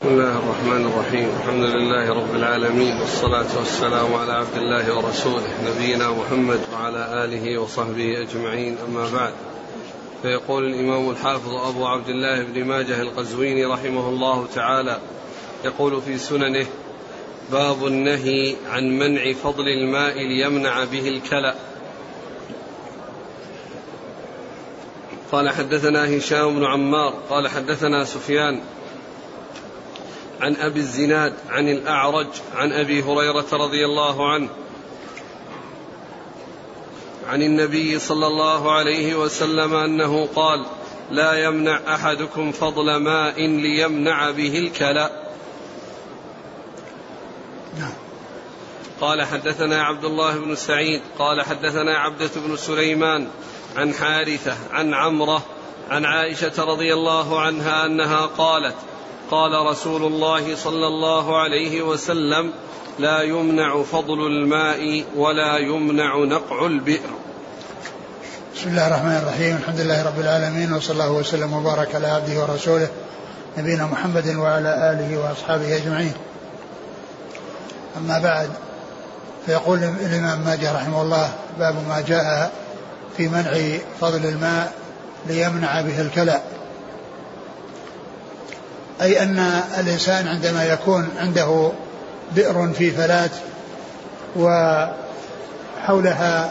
بسم الله الرحمن الرحيم. الحمد لله رب العالمين والصلاة والسلام على عبد الله ورسوله نبينا محمد وعلى آله وصحبه أجمعين. أما بعد فيقول الإمام الحافظ أبو عبد الله بن ماجه القزويني رحمه الله تعالى يقول في سننه باب النهي عن منع فضل الماء ليمنع به الكلأ قال حدثنا هشام بن عمار قال حدثنا سفيان عن أبي الزناد عن الأعرج عن أبي هريرة رضي الله عنه عن النبي صلى الله عليه وسلم أنه قال لا يمنع أحدكم فضل ماء ليمنع به الكلى نعم. قال حدثنا عبد الله بن سعيد قال حدثنا عبدة بن سليمان عن حارثة عن عمرة عن عائشة رضي الله عنها أنها قالت قال رسول الله صلى الله عليه وسلم لا يمنع فضل الماء ولا يمنع نقع البئر. بسم الله الرحمن الرحيم. الحمد لله رب العالمين وصلى الله وسلم وبارك على عبده ورسوله نبينا محمد وعلى آله وأصحابه أجمعين. أما بعد فيقول الإمام ماجه رحمه الله باب ما جاء في منع فضل الماء ليمنع به الكلى. أي أن الإنسان عندما يكون عنده بئر في فلاة وحولها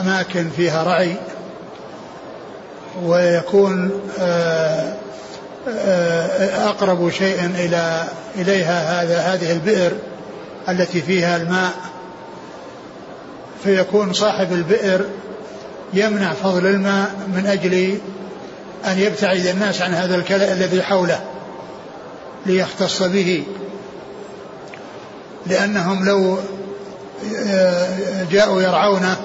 أماكن فيها رعي ويكون أقرب شيء إلى إليها هذا هذه البئر التي فيها الماء فيكون صاحب البئر يمنع فضل الماء من أجل أن يبتعد الناس عن هذا الكلأ الذي حوله ليختص به. لأنهم لو جاءوا يرعونه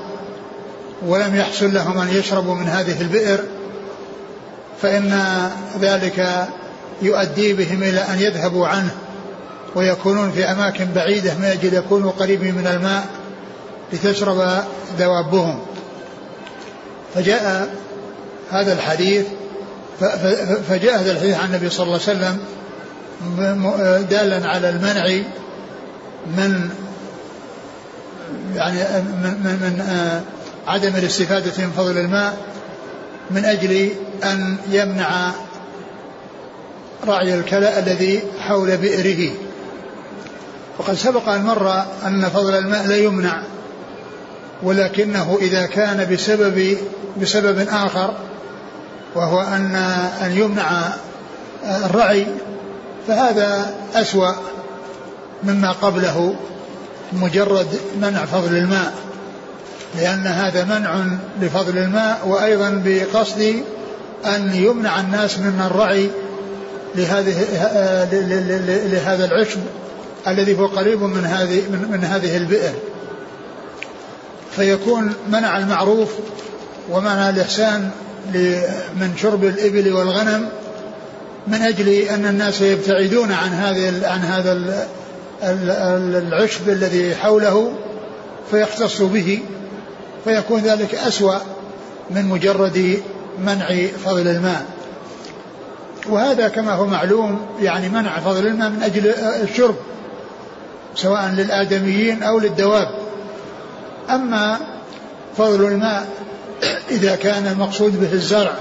ولم يحصل لهم أن يشربوا من هذه البئر فإن ذلك يؤدي بهم إلى أن يذهبوا عنه ويكونون في أماكن بعيدة من أجل يكونوا قريبين من الماء لتشرب دوابهم فجاء هذا الحديث فجاء هذا الحديث عن النبي صلى الله عليه وسلم دالا على المنع من يعني من, من, من عدم الاستفادة من فضل الماء من أجل أن يمنع رعي الكلى الذي حول بئره. وقد سبق أن مر أن فضل الماء لا يمنع ولكنه إذا كان بسبب بسبب آخر وهو أن أن يمنع الرعي فهذا أسوأ مما قبله مجرد منع فضل الماء لأن هذا منع لفضل الماء وأيضا بقصد أن يمنع الناس من الرعي لهذه لهذا العشب الذي هو قريب من هذه من هذه البئر. فيكون منع المعروف ومنع الإحسان من شرب الإبل والغنم من أجل أن الناس يبتعدون عن هذه عن هذا العشب الذي حوله فيختص به فيكون ذلك أسوأ من مجرد منع فضل الماء. وهذا كما هو معلوم يعني منع فضل الماء من أجل الشرب سواء للآدميين أو للدواب. أما فضل الماء إذا كان المقصود به الزرع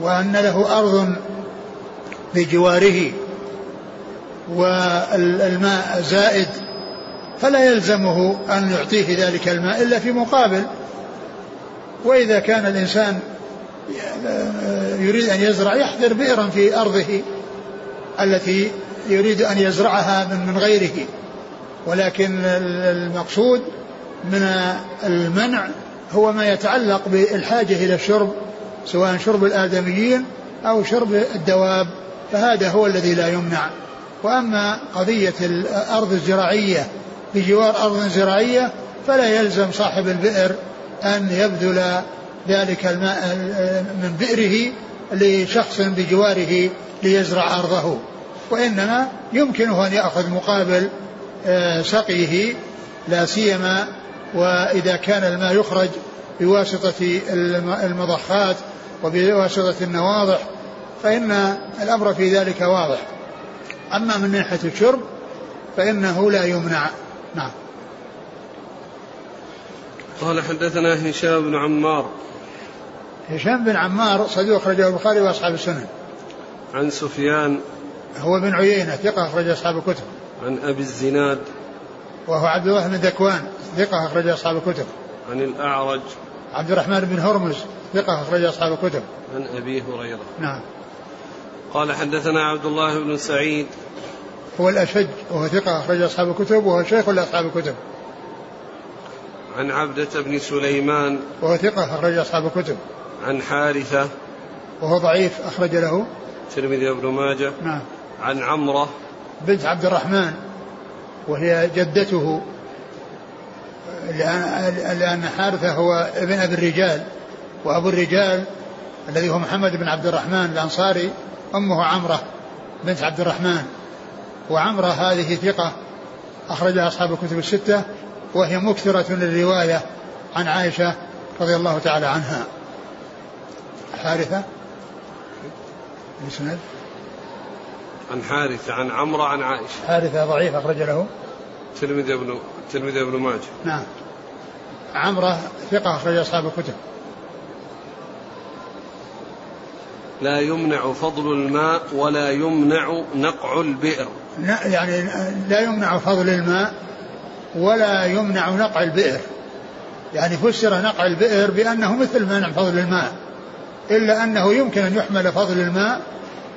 وأن له أرض بجواره والماء زائد فلا يلزمه أن يعطيه ذلك الماء إلا في مقابل. وإذا كان الإنسان يريد أن يزرع يحضر بئرا في أرضه التي يريد أن يزرعها من من غيره. ولكن المقصود من المنع هو ما يتعلق بالحاجة إلى الشرب سواء شرب الآدميين أو شرب الدواب فهذا هو الذي لا يمنع. وأما قضية الأرض الزراعية بجوار أرض زراعية فلا يلزم صاحب البئر أن يبذل ذلك الماء من بئره لشخص بجواره ليزرع أرضه. وإنما يمكنه أن يأخذ مقابل سقيه لا سيما وإذا كان الماء يخرج بواسطة المضخات وبواسطة النواضح فإن الأمر في ذلك واضح. أما من ناحية الشرب فإنه لا يمنع. نعم. قال حدثنا هشام بن عمار. هشام بن عمار صدوق أخرجه البخاري وأصحاب السنن. عن سفيان. هو بن عيينة ثقة أخرج أصحاب الكتب. عن أبي الزناد. وهو عبد الله بن ذكوان ثقة أخرج أصحاب الكتب. عن الأعرج. عبد الرحمن بن هرمز ثقة أخرج أصحاب الكتب. عن أبي هريرة. نعم. قال حدثنا عبد الله بن سعيد. هو الأشج وهو ثقة أخرج أصحاب الكتب وهو شيخ لأصحاب الكتب. عن عبدة بن سليمان. وهو ثقة أخرج أصحاب الكتب. عن حارثة. وهو ضعيف أخرج له. الترمذي وابن ماجه. نعم. عن عمرة. بنت عبد الرحمن وهي جدته. لأن, حارثة هو ابن أبي الرجال وأبو الرجال الذي هو محمد بن عبد الرحمن الأنصاري أمه عمرة بنت عبد الرحمن. وعمرة هذه ثقة أخرجها أصحاب الكتب الستة وهي مكثرة للرواية عن عائشة رضي الله تعالى عنها. حارثة؟ الإسناد؟ عن حارثة عن عمرة عن عائشة. حارثة ضعيف أخرج له. تلميذ ابن تلميذ ابن ماجه. نعم. عمرة ثقة أخرج أصحاب الكتب. لا يمنع فضل الماء ولا يمنع نقع البئر. يعني لا يمنع فضل الماء ولا يمنع نقع البئر. يعني فسر نقع البئر بأنه مثل منع فضل الماء إلا أنه يمكن أن يحمل فضل الماء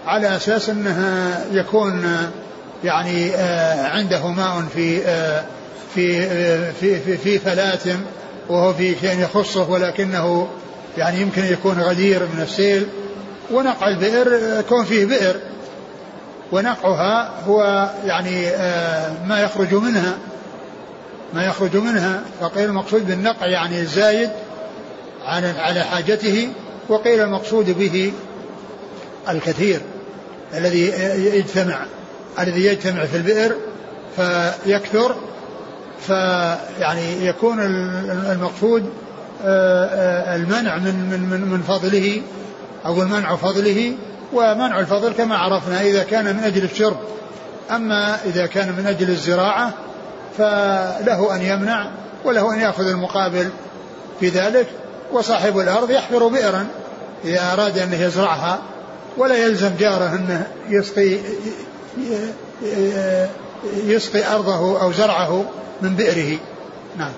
على أساس أنها يكون يعني آه، عنده ماء في آه، في آه، في في, في فلاة وهو في شيء يخصه ولكنه يعني يمكن يكون غدير من السيل. ونقع البئر يكون فيه بئر. ونقعها هو يعني ما يخرج منها. ما يخرج منها. فقيل المقصود بالنقع يعني الزايد على على حاجته وقيل المقصود به الكثير. الذي يجتمع الذي يجتمع في البئر فيكثر فيعني يكون المقصود آه، آه، المنع من من من فضله أو المنع فضله ومنع الفضل كما عرفنا إذا كان من أجل الشرب. أما إذا كان من أجل الزراعة فله أن يمنع وله أن يأخذ المقابل في ذلك وصاحب الأرض يحفر بئرا إذا أراد أن يزرعها. ولا يلزم جاره انه يسقي يسقي أرضه أو زرعه من بئره. نعم.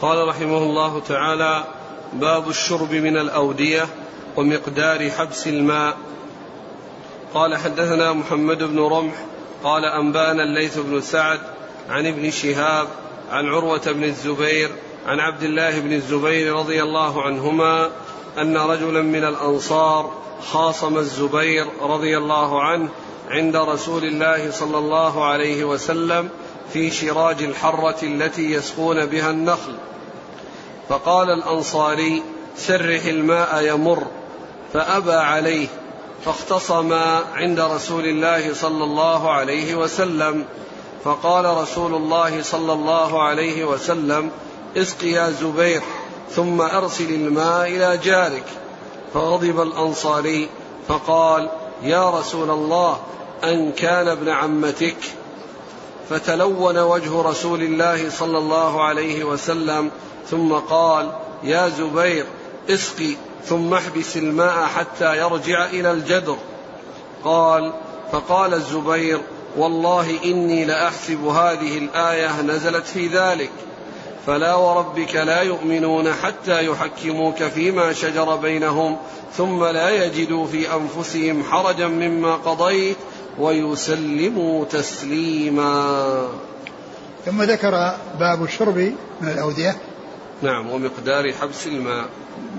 قال رحمه الله تعالى باب الشرب من الأودية ومقدار حبس الماء. قال حدثنا محمد بن رمح قال أنبانا الليث بن سعد عن ابن شهاب عن عروة بن الزبير عن عبد الله بن الزبير رضي الله عنهما أن رجلا من الأنصار خاصم الزبير رضي الله عنه عند رسول الله صلى الله عليه وسلم في شراج الحرة التي يسقون بها النخل. فقال الأنصاري سرح الماء يمر. فأبى عليه فاختصما عند رسول الله صلى الله عليه وسلم. فقال رسول الله صلى الله عليه وسلم اسق يا زبير ثم أرسل الماء إلى جارك. فغضب الأنصاري فقال يا رسول الله أن كان ابن عمتك. فتلون وجه رسول الله صلى الله عليه وسلم ثم قال يا زبير اسقي ثم احبس الماء حتى يرجع إلى الجدر. قال فقال الزبير والله إني لأحسب هذه الآية نزلت في ذلك. فلا وربك لا يؤمنون حتى يحكموك فيما شجر بينهم ثم لا يجدوا في أنفسهم حرجا مما قضيت ويسلموا تسليما. ثم ذكر باب الشرب من الأودية. نعم ومقدار حبس الماء.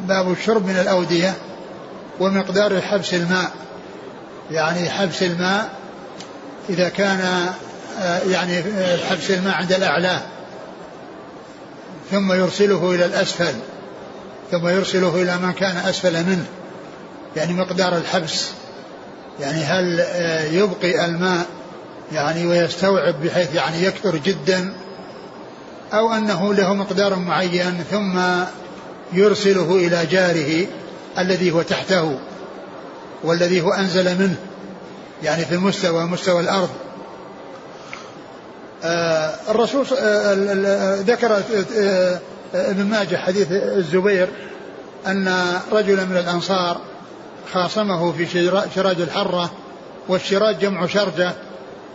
باب الشرب من الأودية ومقدار حبس الماء. يعني حبس الماء إذا كان آه، يعني حبس الماء عند الأعلى. ثم يرسله إلى الأسفل ثم يرسله إلى من كان أسفل منه يعني مقدار الحبس. يعني هل آه، يبقي الماء يعني ويستوعب بحيث يعني يكثر جدا أو أنه له مقدار معين ثم يرسله إلى جاره الذي هو تحته والذي هو أنزل منه يعني في المستوى مستوى الأرض. الرسول آه ذكر آه ابن ماجه حديث الزبير أن رجلا من الأنصار خاصمه في شراج الحرة والشراج جمع شرجة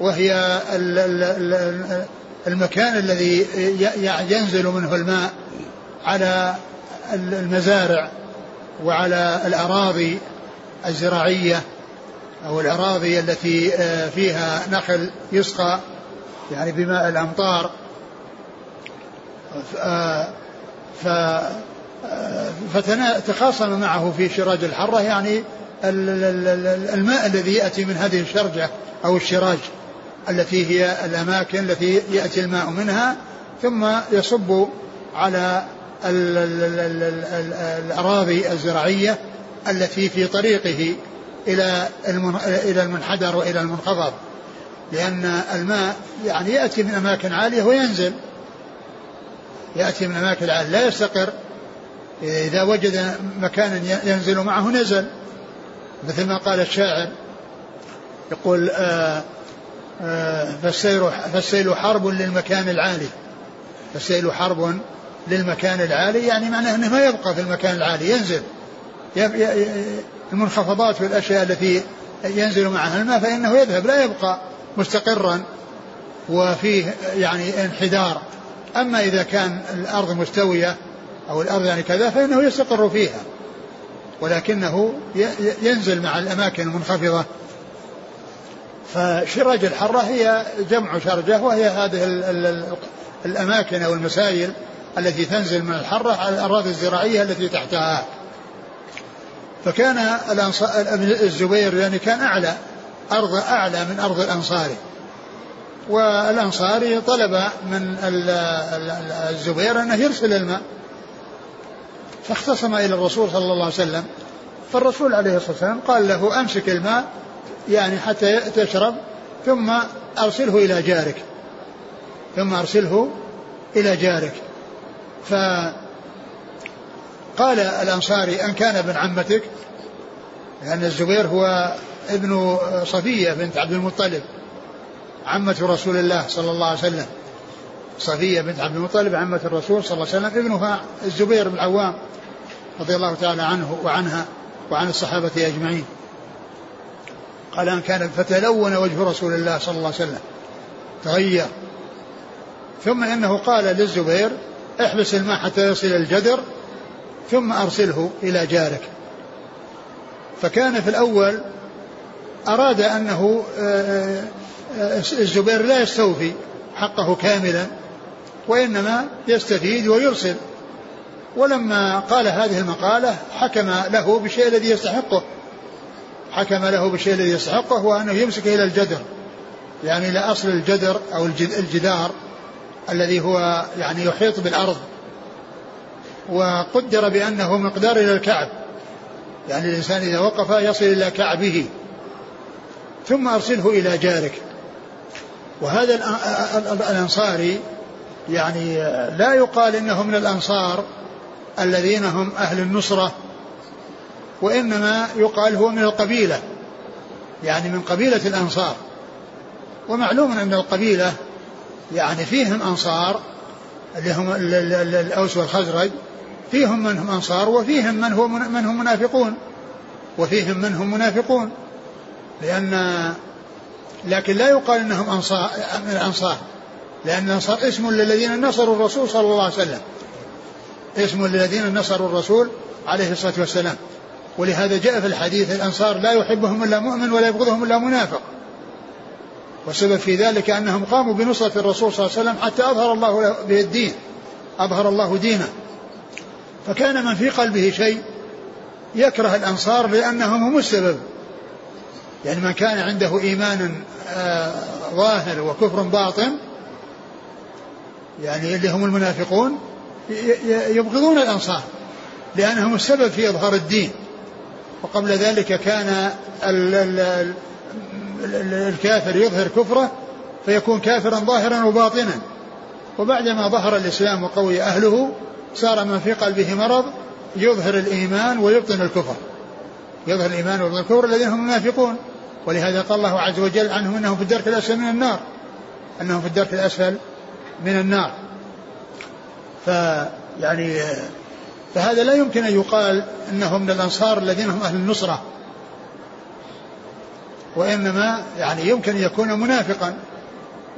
وهي المكان الذي ينزل منه الماء على المزارع وعلى الأراضي الزراعية أو الأراضي التي آه، فيها نخل يسقى. يعني بماء الأمطار ف آه، فتخاصم معه في شراج الحرة يعني الماء الذي يأتي من هذه الشرجة أو الشراج التي هي الأماكن التي يأتي الماء منها ثم يصب على الأراضي الزراعية التي في طريقه إلى إلى المنحدر وإلى المنخفض لأن الماء يعني يأتي من أماكن عالية وينزل. يأتي من أماكن عالية. لا يستقر. إذا وجد مكانا ينزل معه نزل. مثل ما قال الشاعر. يقول آآ آآ فالسير فالسيل حرب للمكان العالي. فالسيل حرب للمكان العالي يعني معناه إنه ما يبقى في المكان العالي. ينزل. المنخفضات والأشياء التي ينزل معها الماء فإنه يذهب. لا يبقى. مستقرا وفيه يعني انحدار. أما إذا كان الأرض مستوية أو الأرض يعني كذا فإنه يستقر فيها ولكنه ينزل مع الأماكن المنخفضة. فشرج الحرة هي جمع شرجة وهي هذه الأماكن أو المسائل التي تنزل من الحرة على الأراضي الزراعية التي تحتها. فكان الزبير يعني كان أعلى أرض أعلى من أرض الأنصاري والأنصاري طلب من الزبير أنه يرسل الماء. فاختصم إلى الرسول صلى الله عليه وسلم. فالرسول عليه الصلاة والسلام قال له أمسك الماء يعني حتى تشرب ثم أرسله إلى جارك. ثم أرسله إلى جارك. فقال الأنصاري أن كان ابن عمتك لأن الزبير هو ابن صفية بنت عبد المطلب عمة رسول الله صلى الله عليه وسلم. صفية بنت عبد المطلب عمة الرسول صلى الله عليه وسلم ابنها الزبير بن العوام رضي الله تعالى عنه وعنها وعن الصحابة أجمعين. قال أن كان فتلون وجه رسول الله صلى الله عليه وسلم تغير. ثم إنه قال للزبير احبس الماء حتى يصل الجدر ثم أرسله إلى جارك. فكان في الأول أراد أنه آه، آه، الزبير لا يستوفي حقه كاملا وإنما يستفيد ويرسل. ولما قال هذه المقالة حكم له بالشيء الذي يستحقه. حكم له بالشيء الذي يستحقه وأنه يمسك إلى الجدر يعني إلى أصل الجدر أو الجدار الذي هو يعني يحيط بالأرض. وقدر بأنه مقدار إلى الكعب يعني الإنسان إذا وقف يصل إلى كعبه. ثم أرسله إلى جارك. وهذا الأنصاري يعني لا يقال إنه من الأنصار الذين هم أهل النصرة وإنما يقال هو من القبيلة يعني من قبيلة الأنصار. ومعلوم أن القبيلة يعني فيهم أنصار اللي هم الأوس والخزرج فيهم من هم أنصار وفيهم من, هو من هم منافقون وفيهم من هم منافقون. لأن لكن لا يقال إنهم أنصار من الأنصار. لأن الأنصار اسم للذين نصروا الرسول صلى الله عليه وسلم. اسم للذين نصروا الرسول عليه الصلاة والسلام. ولهذا جاء في الحديث الأنصار لا يحبهم إلا مؤمن ولا يبغضهم إلا منافق. والسبب في ذلك أنهم قاموا بنصرة الرسول صلى الله عليه وسلم حتى أظهر الله به الدين أظهر الله دينه. فكان من في قلبه شيء يكره الأنصار لأنهم هم السبب. يعني من كان عنده إيمان آه ظاهر وكفر باطن يعني اللي هم المنافقون يبغضون الأنصار لأنهم السبب في إظهار الدين. وقبل ذلك كان الكافر يظهر كفره فيكون كافرا ظاهرا وباطنا. وبعدما ظهر الإسلام وقوي أهله صار من في قلبه مرض يظهر الإيمان ويبطن الكفر. يظهر الإيمان ويبطن الكفر الذين هم منافقون ولهذا قال الله عز وجل عنهم أنهم في الدرك الأسفل من النار. أنهم في الدرك الأسفل من النار. فيعني فهذا لا يمكن أن يقال أنهم من الأنصار الذين هم أهل النصرة. وإنما يعني يمكن أن يكون منافقا.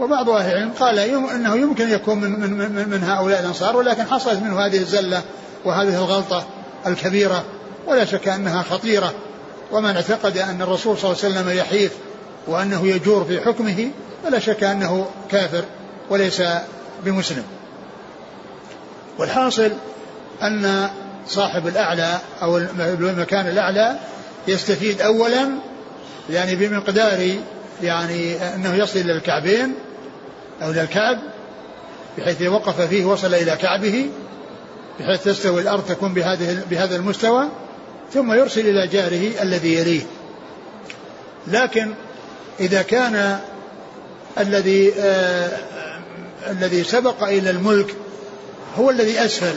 وبعض أهل العلم قال أنه يمكن أن يكون من, من, من, من هؤلاء الأنصار ولكن حصلت منه هذه الزلة وهذه الغلطة الكبيرة. ولا شك أنها خطيرة. ومن اعتقد أن الرسول صلى الله عليه وسلم يحيف وأنه يجور في حكمه فلا شك أنه كافر وليس بمسلم. والحاصل أن صاحب الأعلى أو المكان الأعلى يستفيد أولا يعني بمقدار يعني أنه يصل إلى الكعبين أو إلى الكعب بحيث وقف فيه وصل إلى كعبه بحيث تستوي الأرض تكون بهذه بهذا المستوى. ثم يرسل إلى جاره الذي يليه. لكن إذا كان الذي آه الذي سبق إلى الملك هو الذي أسفل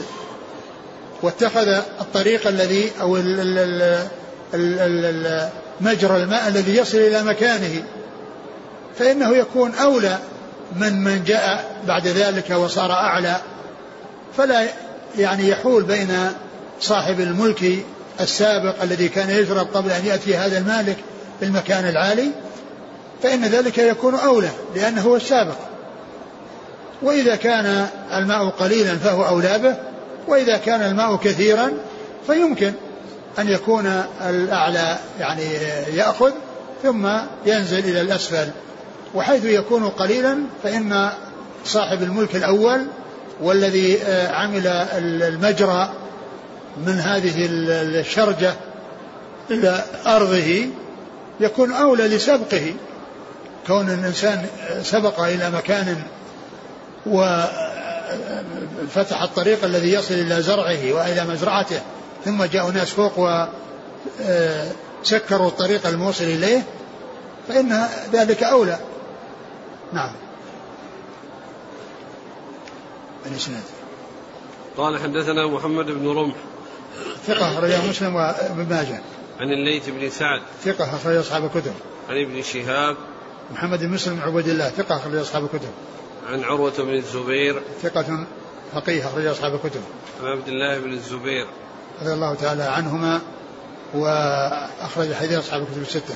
واتخذ الطريق الذي أو مجرى الماء الذي يصل إلى مكانه. فإنه يكون أولى من من جاء بعد ذلك وصار أعلى. فلا يعني يحول بين صاحب الملك السابق الذي كان يشرب قبل أن يأتي هذا المالك بالمكان العالي فإن ذلك يكون أولى لأنه هو السابق. وإذا كان الماء قليلا فهو أولى به وإذا كان الماء كثيرا فيمكن أن يكون الأعلى يعني يأخذ ثم ينزل إلى الأسفل. وحيث يكون قليلا فإن صاحب الملك الأول والذي عمل المجرى من هذه الشرجة إلى أرضه يكون أولى لسبقه. كون الإنسان سبق إلى مكان وفتح الطريق الذي يصل إلى زرعه وإلى مزرعته ثم جاءوا ناس فوق وسكروا الطريق الموصل إليه فإن ذلك أولى. نعم. الإسناد قال حدثنا محمد بن رمح. ثقة أخرجه مسلم وابن ماجه. عن الليث بن سعد. ثقة أخرج أصحاب الكتب. عن ابن شهاب. محمد بن مسلم عبد الله ثقة أخرج أصحاب الكتب. عن عروة بن الزبير. ثقة فقيه أخرج أصحاب الكتب. عن عبد الله بن الزبير. رضي الله تعالى عنهما وأخرج حديث أصحاب الكتب الستة.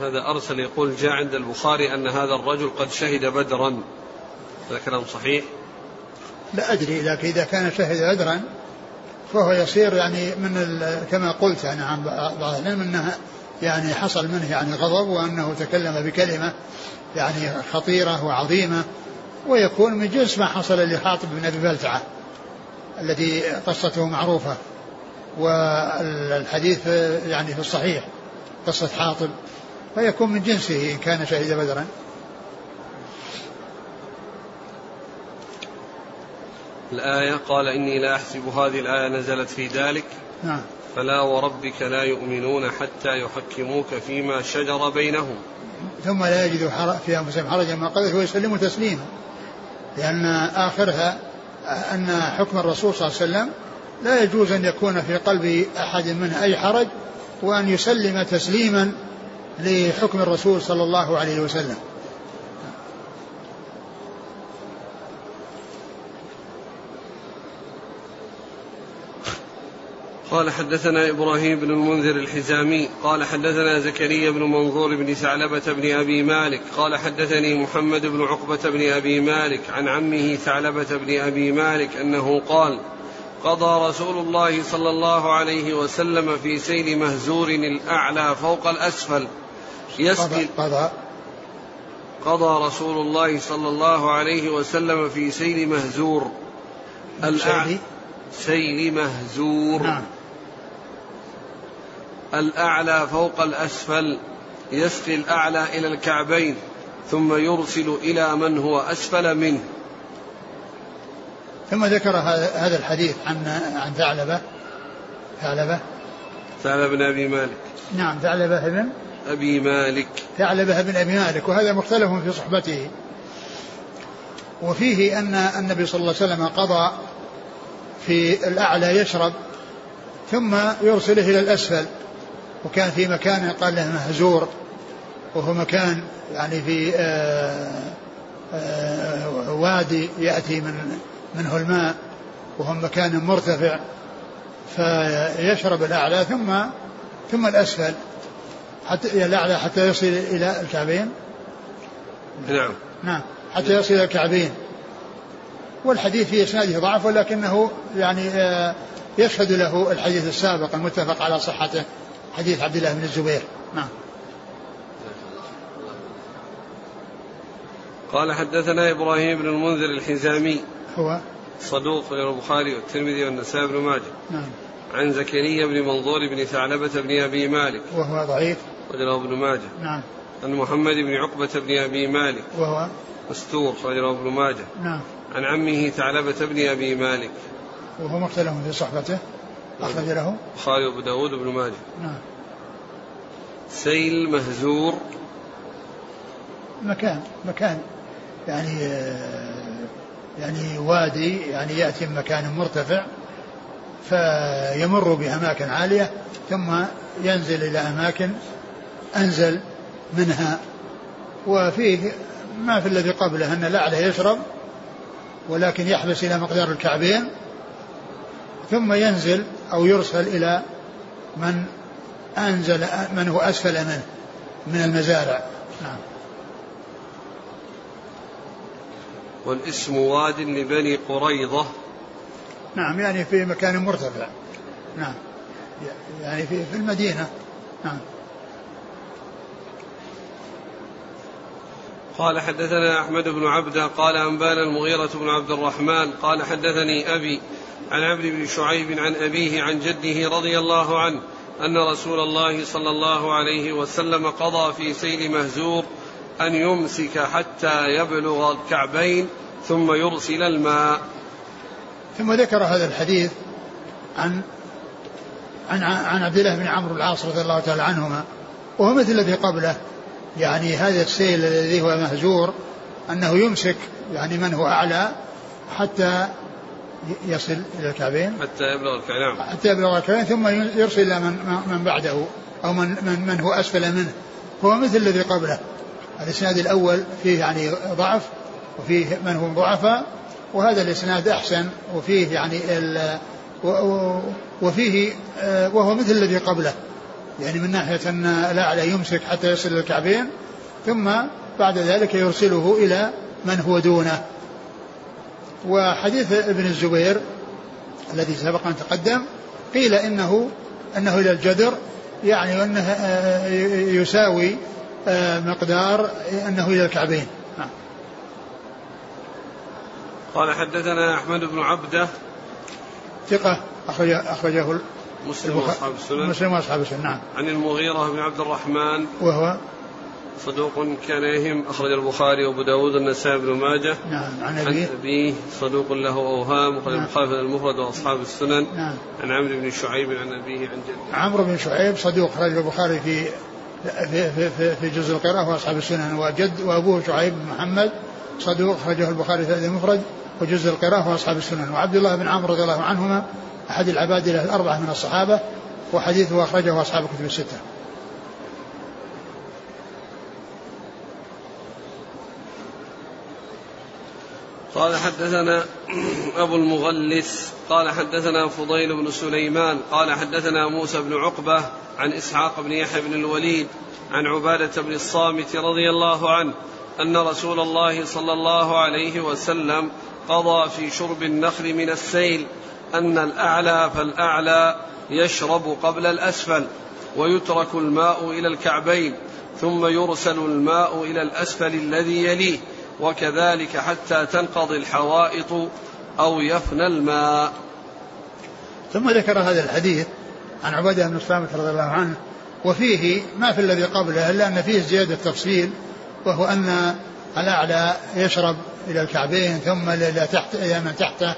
هذا أرسل يقول جاء عند البخاري أن هذا الرجل قد شهد بدرا. هذا كلام صحيح. لا أدري لكن إذا كان شهد بدرا فهو يصير يعني من كما قلت يعني عن بعض العلم أنها يعني حصل منه يعني غضب وأنه تكلم بكلمة يعني خطيرة وعظيمة ويكون من جنس ما حصل لحاطب بن أبي بلتعة الذي قصته معروفة والحديث يعني في الصحيح قصة حاطب فيكون من جنسه إن كان شهد بدرا. الآية قال إني لا أحسب هذه الآية نزلت في ذلك. نعم. فلا وربك لا يؤمنون حتى يحكموك فيما شجر بينهم. ثم لا يجد في أنفسهم حرجا ما قضيت ويسلموا تسليما. لأن آخرها أن حكم الرسول صلى الله عليه وسلم لا يجوز أن يكون في قلب أحد منه أي حرج وأن يسلم تسليما لحكم الرسول صلى الله عليه وسلم. قال حدثنا إبراهيم بن المنذر الحزامي قال حدثنا زكريا بن منظور بن ثعلبة بن أبي مالك قال حدثني محمد بن عقبة بن أبي مالك عن عمه ثعلبة بن أبي مالك أنه قال قضى رسول الله صلى الله عليه وسلم في سيل مهزور الأعلى فوق الأسفل. يسقي قضى قضى. رسول الله صلى الله عليه وسلم في سيل مهزور. الأعلى سيل مهزور. نعم. الأعلى فوق الأسفل يسقي الأعلى إلى الكعبين ثم يرسل إلى من هو أسفل منه. ثم ذكر هذا الحديث عن عن ثعلبة. ثعلبة؟ ثعلبة بن أبي مالك. نعم ثعلبة بن أبي مالك. ثعلبة بن أبي مالك وهذا مختلف في صحبته. وفيه أن النبي صلى الله عليه وسلم قضى في الأعلى يشرب ثم يرسله إلى الأسفل. وكان في مكان قال له مهزور وهو مكان يعني في آآ آآ وادي يأتي من منه الماء وهو مكان مرتفع فيشرب الأعلى ثم ثم الأسفل حتى الأعلى حتى يصل إلى الكعبين. نعم. نعم. حتى يصل إلى الكعبين. والحديث في إسناده ضعف ولكنه يعني آه، يشهد له الحديث السابق المتفق على صحته. حديث عبد الله بن الزبير. نعم. قال حدثنا إبراهيم بن المنذر الحزامي. هو؟ صدوق غير البخاري والترمذي والنسائي بن ماجه. نعم. عن زكريا بن منظور بن ثعلبة بن أبي مالك. وهو ضعيف؟ رجله ابن ماجه. نعم. عن محمد بن عقبة بن أبي مالك. وهو؟ مستور رجله ابن ماجه. نعم. عن عمه ثعلبة بن أبي مالك. وهو مختلف في صحبته؟ أخرج له البخاري وأبو داود بن ماجه. نعم. سيل مهزور. مكان مكان. يعني يعني وادي يعني يأتي من مكان مرتفع فيمر بأماكن عالية ثم ينزل إلى أماكن أنزل منها. وفيه ما في الذي قبله أن الأعلى يشرب ولكن يحبس إلى مقدار الكعبين ثم ينزل أو يرسل إلى من أنزل من هو أسفل منه من المزارع. نعم. والاسم واد لبني قريظة. نعم يعني في مكان مرتفع. نعم. يعني في في المدينة. نعم. قال حدثنا أحمد بن عبده قال أنبانا المغيرة بن عبد الرحمن قال حدثني أبي عن عبد بن شعيب عن أبيه عن جده رضي الله عنه أن رسول الله صلى الله عليه وسلم قضى في سيل مهزور أن يمسك حتى يبلغ الكعبين ثم يرسل الماء. ثم ذكر هذا الحديث عن عن عن عبد الله بن عمرو العاص رضي الله تعالى عنهما وهو مثل الذي قبله. يعني هذا السيل الذي هو مهجور أنه يمسك يعني من هو أعلى حتى يصل إلى الكعبين. حتى يبلغ الكعبين حتى يبلغ الكعبين ثم يرسل إلى من من بعده أو من من, من هو أسفل منه. هو مثل الذي قبله. الإسناد الأول فيه يعني ضعف وفيه من هم ضعفاء وهذا الإسناد أحسن وفيه يعني وفيه آه، وهو مثل الذي قبله. يعني من ناحية أن الاعلى يمسك حتى يصل إلى الكعبين ثم بعد ذلك يرسله إلى من هو دونه. وحديث ابن الزبير الذي سبق أن تقدم قيل انه إنه إلى الجدر يعني أنه آه، يساوي آه، مقدار إنه إلى الكعبين. نعم. قال حدثنا أحمد بن عبدة. ثقة أخرجه أخرجه مسلم وأصحاب السنن مسلم وأصحاب السنن نعم. عن المغيرة بن عبد الرحمن وهو؟ صدوق كان يهم أخرج البخاري وأبو داود النسائي بن ماجه. نعم عن أبيه عن أبيه. صدوق له أوهام أخرج نعم. البخاري المفرد وأصحاب السنن. نعم. عن عمرو بن شعيب عن أبيه عن جده. عمرو بن شعيب صدوق أخرجه البخاري في في في, في, في جزء القراءة وأصحاب السنن. وجد وأبوه شعيب بن محمد صدوق أخرجه البخاري في المفرد وجزء القراءة وأصحاب السنن. وعبد الله بن عمرو رضي الله عنهما أحد العباد الأربعة من الصحابة وحديثه أخرجه أصحاب الكتب الستة. قال حدثنا أبو المغلس قال حدثنا فضيل بن سليمان قال حدثنا موسى بن عقبة عن إسحاق بن يحيى بن الوليد عن عبادة بن الصامت رضي الله عنه أن رسول الله صلى الله عليه وسلم قضى في شرب النخل من السيل أن الأعلى فالأعلى يشرب قبل الأسفل ويترك الماء إلى الكعبين ثم يرسل الماء إلى الأسفل الذي يليه وكذلك حتى تنقضي الحوائط أو يفنى الماء. ثم ذكر هذا الحديث عن عبادة بن الصامت رضي الله عنه وفيه ما في الذي قبله إلا أن فيه زيادة تفصيل وهو أن الأعلى يشرب إلى الكعبين ثم إلى تحت إلى من تحته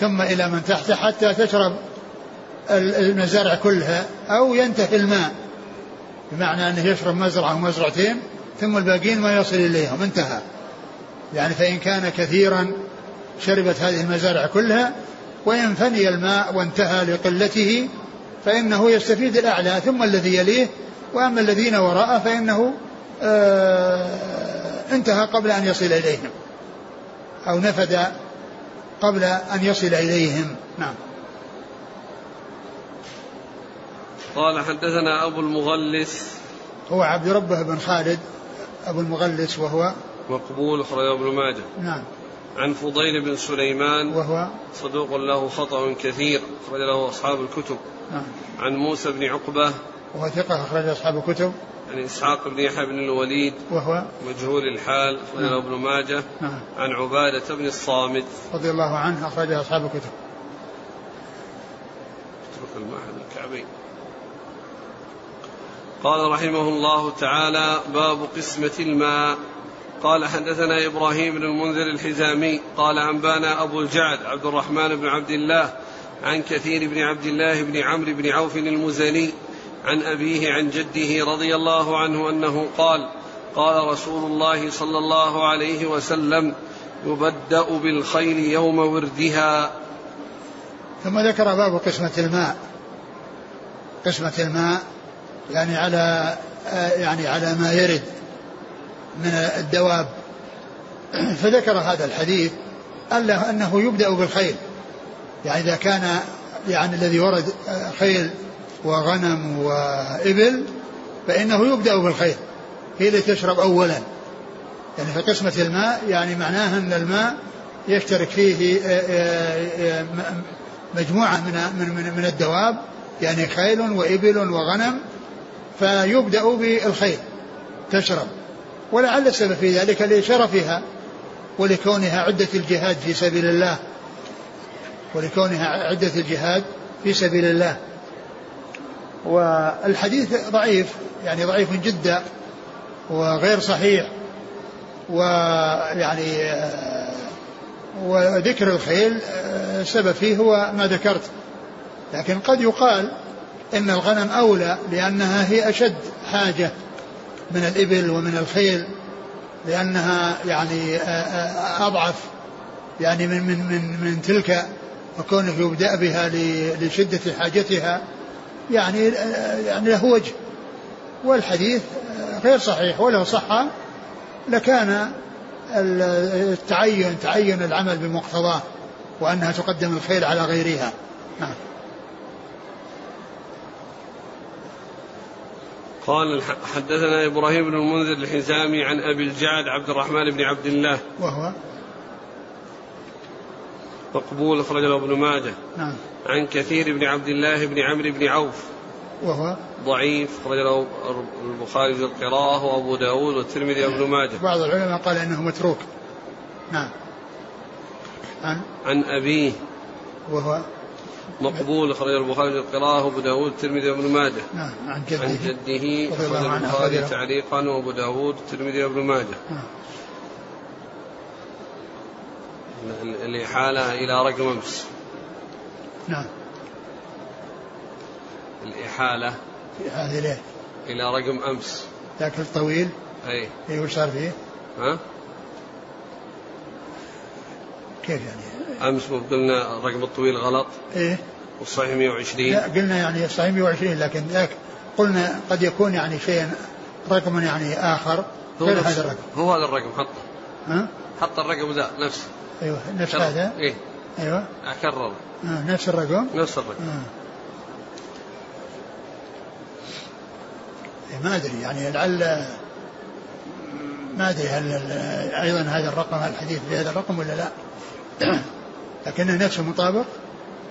ثم إلى من تحته حتى تشرب المزارع كلها أو ينتهي الماء بمعنى أنه يشرب مزرعة ومزرعتين ثم الباقين ما يصل إليهم انتهى. يعني فإن كان كثيرا شربت هذه المزارع كلها وإن فني الماء وانتهى لقلته فإنه يستفيد الأعلى ثم الذي يليه وأما الذين وراءه فإنه آه انتهى قبل أن يصل إليهم أو نفد قبل أن يصل إليهم. نعم. قال حدثنا أبو المغلس. هو عبد ربه بن خالد أبو المغلس وهو مقبول أخرجه ابن ماجه. نعم. عن فضيل بن سليمان. وهو صدوق له خطأ كثير أخرج له أصحاب الكتب. نعم. عن موسى بن عقبة. وهو ثقة أخرج أصحاب الكتب. عن إسحاق بن يحيى بن الوليد وهو مجهول الحال نعم. ابن ماجه. نعم. عن عبادة بن الصامت. رضي الله عنه أخرج أصحاب الكتب. اترك من الكعبين قال رحمه الله تعالى باب قسمة الماء. قال حدثنا إبراهيم بن المنذر الحزامي. قال أنبانا أبو الجعد عبد الرحمن بن عبد الله عن كثير بن عبد الله بن عمرو بن عوف المزني. عن أبيه عن جده رضي الله عنه أنه قال قال رسول الله صلى الله عليه وسلم يبدأ بالخيل يوم وردها. ثم ذكر باب قسمة الماء. قسمة الماء يعني على يعني على ما يرد من الدواب. فذكر هذا الحديث أنه يبدأ بالخيل. يعني إذا كان يعني الذي ورد خيل وغنم وإبل فإنه يبدأ بالخيل هي اللي تشرب أولا. يعني في قسمة الماء يعني معناها أن الماء يشترك فيه مجموعة من من من الدواب يعني خيل وإبل وغنم فيبدأ بالخيل تشرب. ولعل السبب في ذلك لشرفها ولكونها عدة الجهاد في سبيل الله. ولكونها عدة الجهاد في سبيل الله. والحديث ضعيف يعني ضعيف جدا وغير صحيح ويعني وذكر الخيل السبب فيه هو ما ذكرت. لكن قد يقال إن الغنم أولى لأنها هي أشد حاجة من الإبل ومن الخيل لأنها يعني أضعف يعني من من من من تلك وكونه يبدأ بها لشدة حاجتها. يعني يعني له وجه. والحديث غير صحيح ولو صح لكان التعين تعين العمل بمقتضاه وأنها تقدم الخيل على غيرها. نعم. قال حدثنا إبراهيم بن المنذر الحزامي عن أبي الجعد عبد الرحمن بن عبد الله. وهو مقبول اخرج له ابن ماجه. نعم. عن كثير بن عبد الله بن عمرو بن عوف. وهو؟ ضعيف أخرج له البخاري في القراءة وأبو داود والترمذي وابن ماجه. بعض العلماء قال إنه متروك. نعم. عن؟ عن أبيه. وهو؟ مقبول أخرج البخاري في القراءة وأبو داود والترمذي وابن ماجه. نعم. عن جده. عن جده أخرج البخاري تعليقا وأبو داود والترمذي وابن ماجه. نعم. الإحالة إلى رقم أمس نعم الإحالة هذه ليه؟ إلى رقم أمس ذاك الطويل أي اي وش صار فيه؟ ها؟ كيف يعني؟ أمس قلنا الرقم الطويل غلط إيه؟ والصحيح 120 لا قلنا يعني الصحيح 120 لكن ذاك قلنا قد يكون يعني شيء رقم يعني آخر غير هذا الرقم هو هذا الرقم حطه ها؟ حط الرقم ذا نفسه أيوه نفس هذا؟ إيه. أيوه. أكرر. آه نفس الرقم؟ نفس الرقم. آه. ما أدري يعني لعل ما أدري هل أيضا هذا الرقم الحديث بهذا الرقم ولا لا. لكنه نفسه مطابق.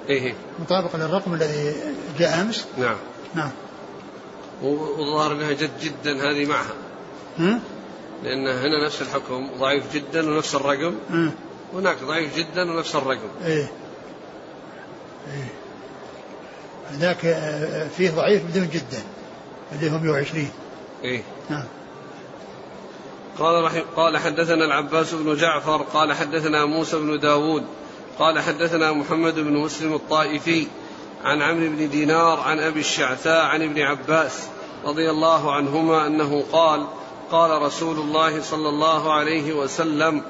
إيه مطابق للرقم الذي جاء أمس. نعم. نعم. والظاهر أنها جد جدا هذه معها. ها؟ لأن هنا نفس الحكم ضعيف جدا ونفس الرقم؟ هناك ضعيف جدا ونفس الرقم إيه. إيه. ذاك فيه ضعيف بدون جدا اللي هم 120 إيه. نعم. قال رحم قال حدثنا العباس بن جعفر قال حدثنا موسى بن داود قال حدثنا محمد بن مسلم الطائفي عن عمرو بن دينار عن أبي الشعثاء عن ابن عباس رضي الله عنهما أنه قال قال رسول الله صلى الله عليه وسلم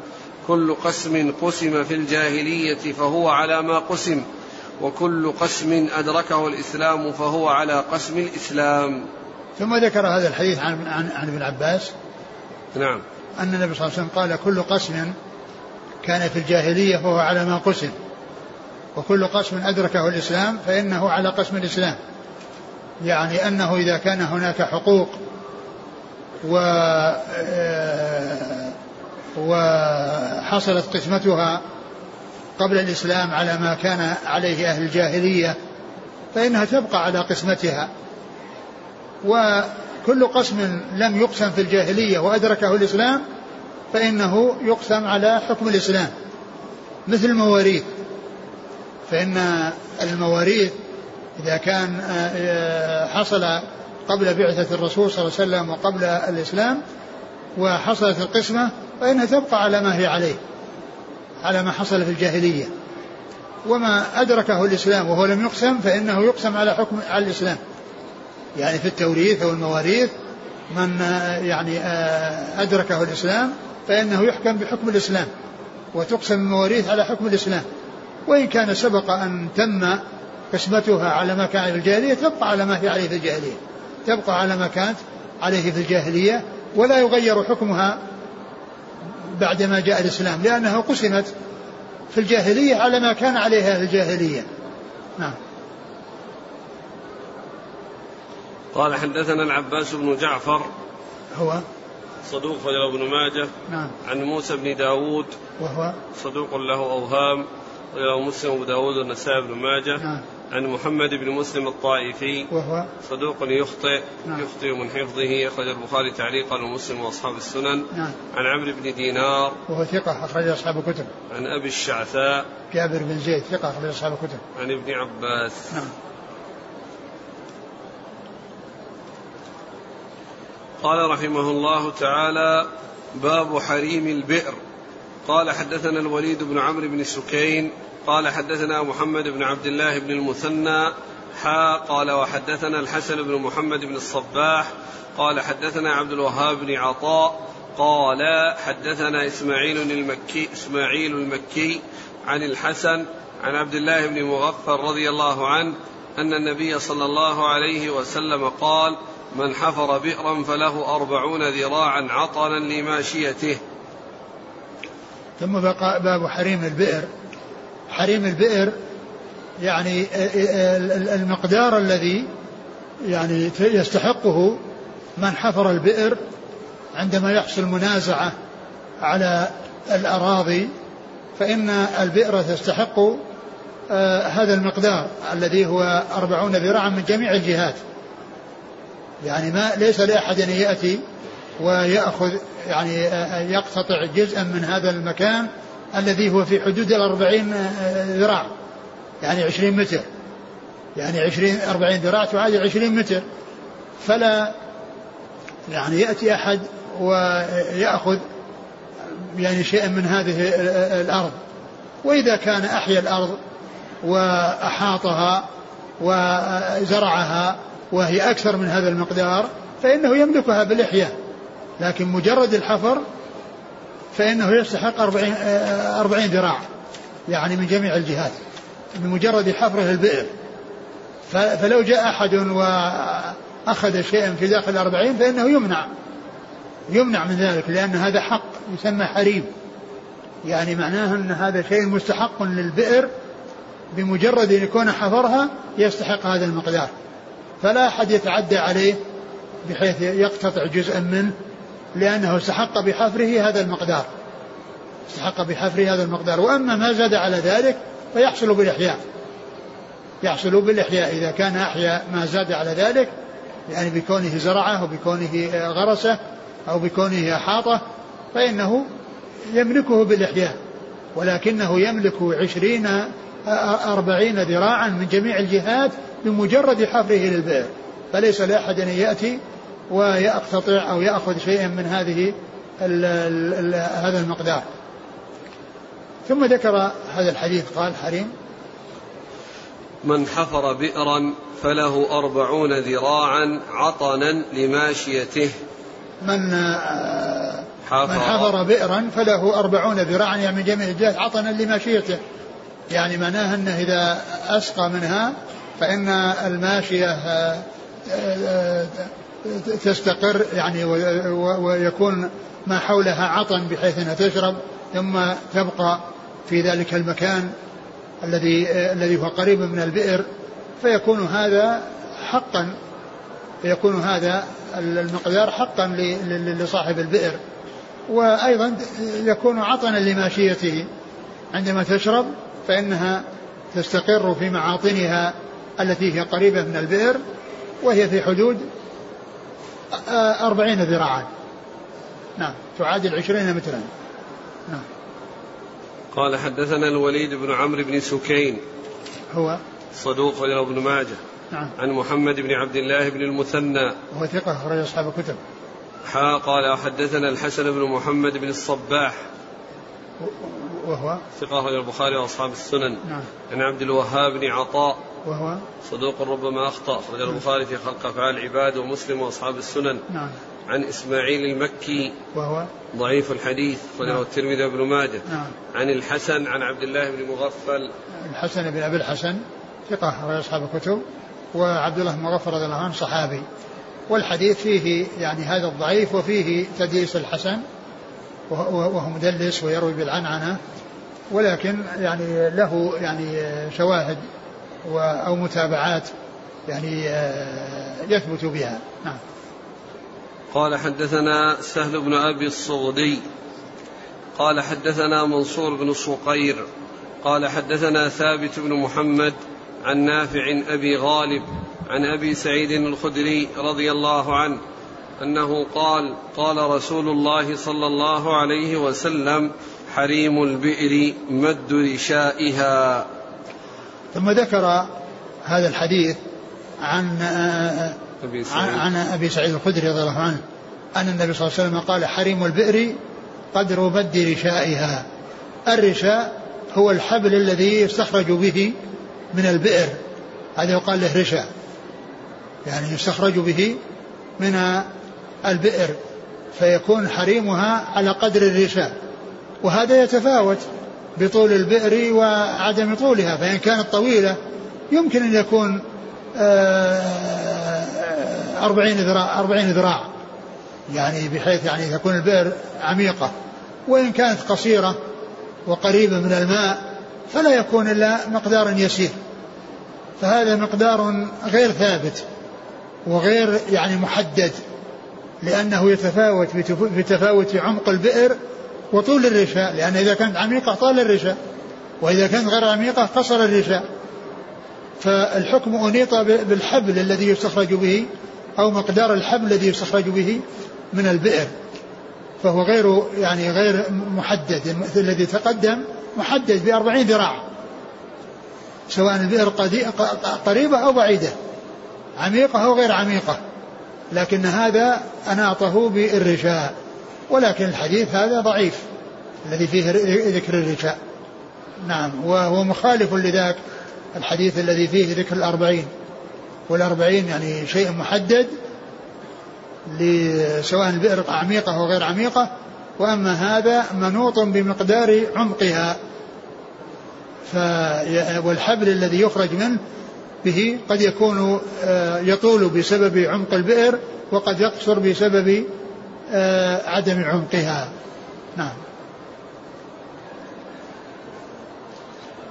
كل قسم قسم في الجاهلية فهو على ما قسم وكل قسم أدركه الإسلام فهو على قسم الإسلام. ثم ذكر هذا الحديث عن, عن, عن ابن عباس. نعم. أن النبي صلى الله عليه وسلم قال كل قسم كان في الجاهلية فهو على ما قسم وكل قسم أدركه الإسلام فإنه على قسم الإسلام. يعني أنه إذا كان هناك حقوق و آه، وحصلت قسمتها قبل الإسلام على ما كان عليه أهل الجاهلية فإنها تبقى على قسمتها. وكل قسم لم يقسم في الجاهلية وأدركه الإسلام فإنه يقسم على حكم الإسلام مثل المواريث. فإن المواريث إذا كان آه، حصل قبل بعثة الرسول صلى الله عليه وسلم وقبل الإسلام وحصلت القسمة فإنها تبقى على ما هي عليه على ما حصل في الجاهلية. وما أدركه الإسلام وهو لم يقسم فإنه يقسم على حكم على الإسلام. يعني في التوريث أو المواريث من يعني آه، أدركه الإسلام فإنه يحكم بحكم الإسلام وتقسم المواريث على حكم الإسلام. وإن كان سبق أن تم قسمتها على ما كان في الجاهلية تبقى على ما هي عليه في الجاهلية. تبقى على ما كانت عليه في الجاهلية ولا يغير حكمها بعدما جاء الإسلام لأنها قسمت في الجاهلية على ما كان عليها في الجاهلية. نعم. قال حدثنا العباس بن جعفر هو؟ صدوق فجر بن ماجه نعم. عن موسى بن داود وهو؟ صدوق له أوهام رواه مسلم وأبو داود والنسائي بن ماجه نعم. عن محمد بن مسلم الطائفي وهو صدوق يخطئ نعم. يخطئ من حفظه أخرج البخاري تعليقا ومسلم وأصحاب السنن. نعم. عن عمرو بن دينار. وهو ثقة أخرج أصحاب الكتب. عن أبي الشعثاء. جابر بن زيد ثقة أخرج أصحاب الكتب. عن ابن عباس. نعم. قال رحمه الله تعالى باب حريم البئر. قال حدثنا الوليد بن عمرو بن سكين قال حدثنا محمد بن عبد الله بن المثنى حا قال وحدثنا الحسن بن محمد بن الصباح قال حدثنا عبد الوهاب بن عطاء قال حدثنا إسماعيل المكي إسماعيل المكي عن الحسن عن عبد الله بن مغفر رضي الله عنه أن النبي صلى الله عليه وسلم قال من حفر بئرا فله أربعون ذراعا عطنا لماشيته. ثم بقى باب حريم البئر. حريم البئر يعني المقدار الذي يعني يستحقه من حفر البئر عندما يحصل منازعة على الأراضي فإن البئر تستحق آه، هذا المقدار الذي هو أربعون ذراعا من جميع الجهات. يعني ما ليس لأحد أن يأتي ويأخذ يعني يقتطع جزءا من هذا المكان الذي هو في حدود الأربعين ذراع. يعني عشرين متر. يعني عشرين أربعين ذراع تعادل عشرين متر. فلا يعني يأتي أحد ويأخذ يعني شيئا من هذه الأرض. وإذا كان أحيا الأرض وأحاطها وزرعها وهي أكثر من هذا المقدار فإنه يملكها بالإحياء. لكن مجرد الحفر فإنه يستحق أربعين, أربعين ذراع يعني من جميع الجهات بمجرد حفره البئر. فلو جاء أحد وأخذ شيئا في داخل الأربعين فإنه يمنع يمنع من ذلك لأن هذا حق يسمى حريم. يعني معناه أن هذا شيء مستحق للبئر بمجرد أن يكون حفرها يستحق هذا المقدار. فلا أحد يتعدى عليه بحيث يقتطع جزءا منه لأنه استحق بحفره هذا المقدار. استحق بحفره هذا المقدار. وأما ما زاد على ذلك فيحصل بالإحياء. يحصل بالإحياء. إذا كان أحيا ما زاد على ذلك يعني بكونه زرعه وبكونه غرسه أو بكونه أحاطه فإنه يملكه بالإحياء. ولكنه يملك عشرين أربعين ذراعا من جميع الجهات بمجرد حفره للبئر فليس لأحد أن يأتي ويقتطع أو يأخذ شيئا من هذه ال ال ال هذا المقدار. ثم ذكر هذا الحديث قال حريم. من حفر بئرا فله أربعون ذراعا عطنا لماشيته. من من حفر بئرا فله أربعون ذراعا يعني من جميع الجهات عطنا لماشيته. يعني معناها أنه إذا أسقى منها فإن الماشية آه، آه، تستقر يعني ويكون ما حولها عطن بحيث إنها تشرب ثم تبقى في ذلك المكان الذي الذي هو قريب من البئر. فيكون هذا حقا فيكون هذا المقدار حقا لصاحب البئر. وأيضا يكون عطنا لماشيته. عندما تشرب فإنها تستقر في معاطنها التي هي قريبة من البئر وهي في حدود أربعين ذراعا. نعم تعادل عشرين مترا. نعم. قال حدثنا الوليد بن عمرو بن سكين. هو؟ صدوق إلى ابن ماجه. نعم. عن محمد بن عبد الله بن المثنى. وهو ثقة أخرج أصحاب الكتب. حا قال حدثنا الحسن بن محمد بن الصباح. وهو؟ ثقة أخرج البخاري وأصحاب السنن. نعم. عن عبد الوهاب بن عطاء. وهو صدوق ربما أخطأ. أخرج البخاري في خلق أفعال العباد ومسلم وأصحاب السنن. نعم. عن إسماعيل المكي وهو ضعيف الحديث. أخرجه نعم. الترمذي وابن ماجه. نعم. عن الحسن عن عبد الله بن مغفل. الحسن بن أبي الحسن ثقة أخرج أصحاب الكتب. وعبد الله بن مغفل رضي الله عنه صحابي. والحديث فيه يعني هذا الضعيف وفيه تدليس الحسن. وهو مدلس ويروي بالعنعنة. ولكن يعني له يعني شواهد أو متابعات يعني آه، يثبت بها. نعم. قال حدثنا سهل بن أبي الصغدي. قال حدثنا منصور بن صقير. قال حدثنا ثابت بن محمد عن نافع أبي غالب عن أبي سعيد الخدري رضي الله عنه أنه قال قال رسول الله صلى الله عليه وسلم حريم البئر مد رشائها. ثم ذكر هذا الحديث عن أبي سعيد. عن أبي سعيد الخدري رضي الله عنه أن النبي صلى الله عليه وسلم قال حريم البئر قدر مد رشائها. الرشاء هو الحبل الذي يستخرج به من البئر. هذا يقال له رشاء. يعني يستخرج به من البئر فيكون حريمها على قدر الرشاء. وهذا يتفاوت بطول البئر وعدم طولها فإن كانت طويلة يمكن أن يكون آه، أربعين ذراع أربعين ذراع يعني بحيث يعني تكون البئر عميقة. وإن كانت قصيرة وقريبة من الماء فلا يكون إلا مقدار يسير. فهذا مقدار غير ثابت وغير يعني محدد لأنه يتفاوت بتفاوت عمق البئر وطول الرشاء لأن إذا كانت عميقة طال الرشاء وإذا كانت غير عميقة قصر الرشاء. فالحكم أنيط بالحبل الذي يستخرج به أو مقدار الحبل الذي يستخرج به من البئر. فهو غير يعني غير محدد الذي تقدم محدد بأربعين ذراع. سواء البئر قريبة أو بعيدة عميقة أو غير عميقة. لكن هذا أناطه بالرشاء. ولكن الحديث هذا ضعيف الذي فيه ذكر الرشاء نعم وهو مخالف لذاك الحديث الذي فيه ذكر الأربعين. والأربعين يعني شيء محدد سواء البئر عميقة أو غير عميقة. وأما هذا منوط بمقدار عمقها. والحبل الذي يخرج منه به قد يكون آه، يطول بسبب عمق البئر وقد يقصر بسبب عدم عمقها. نعم.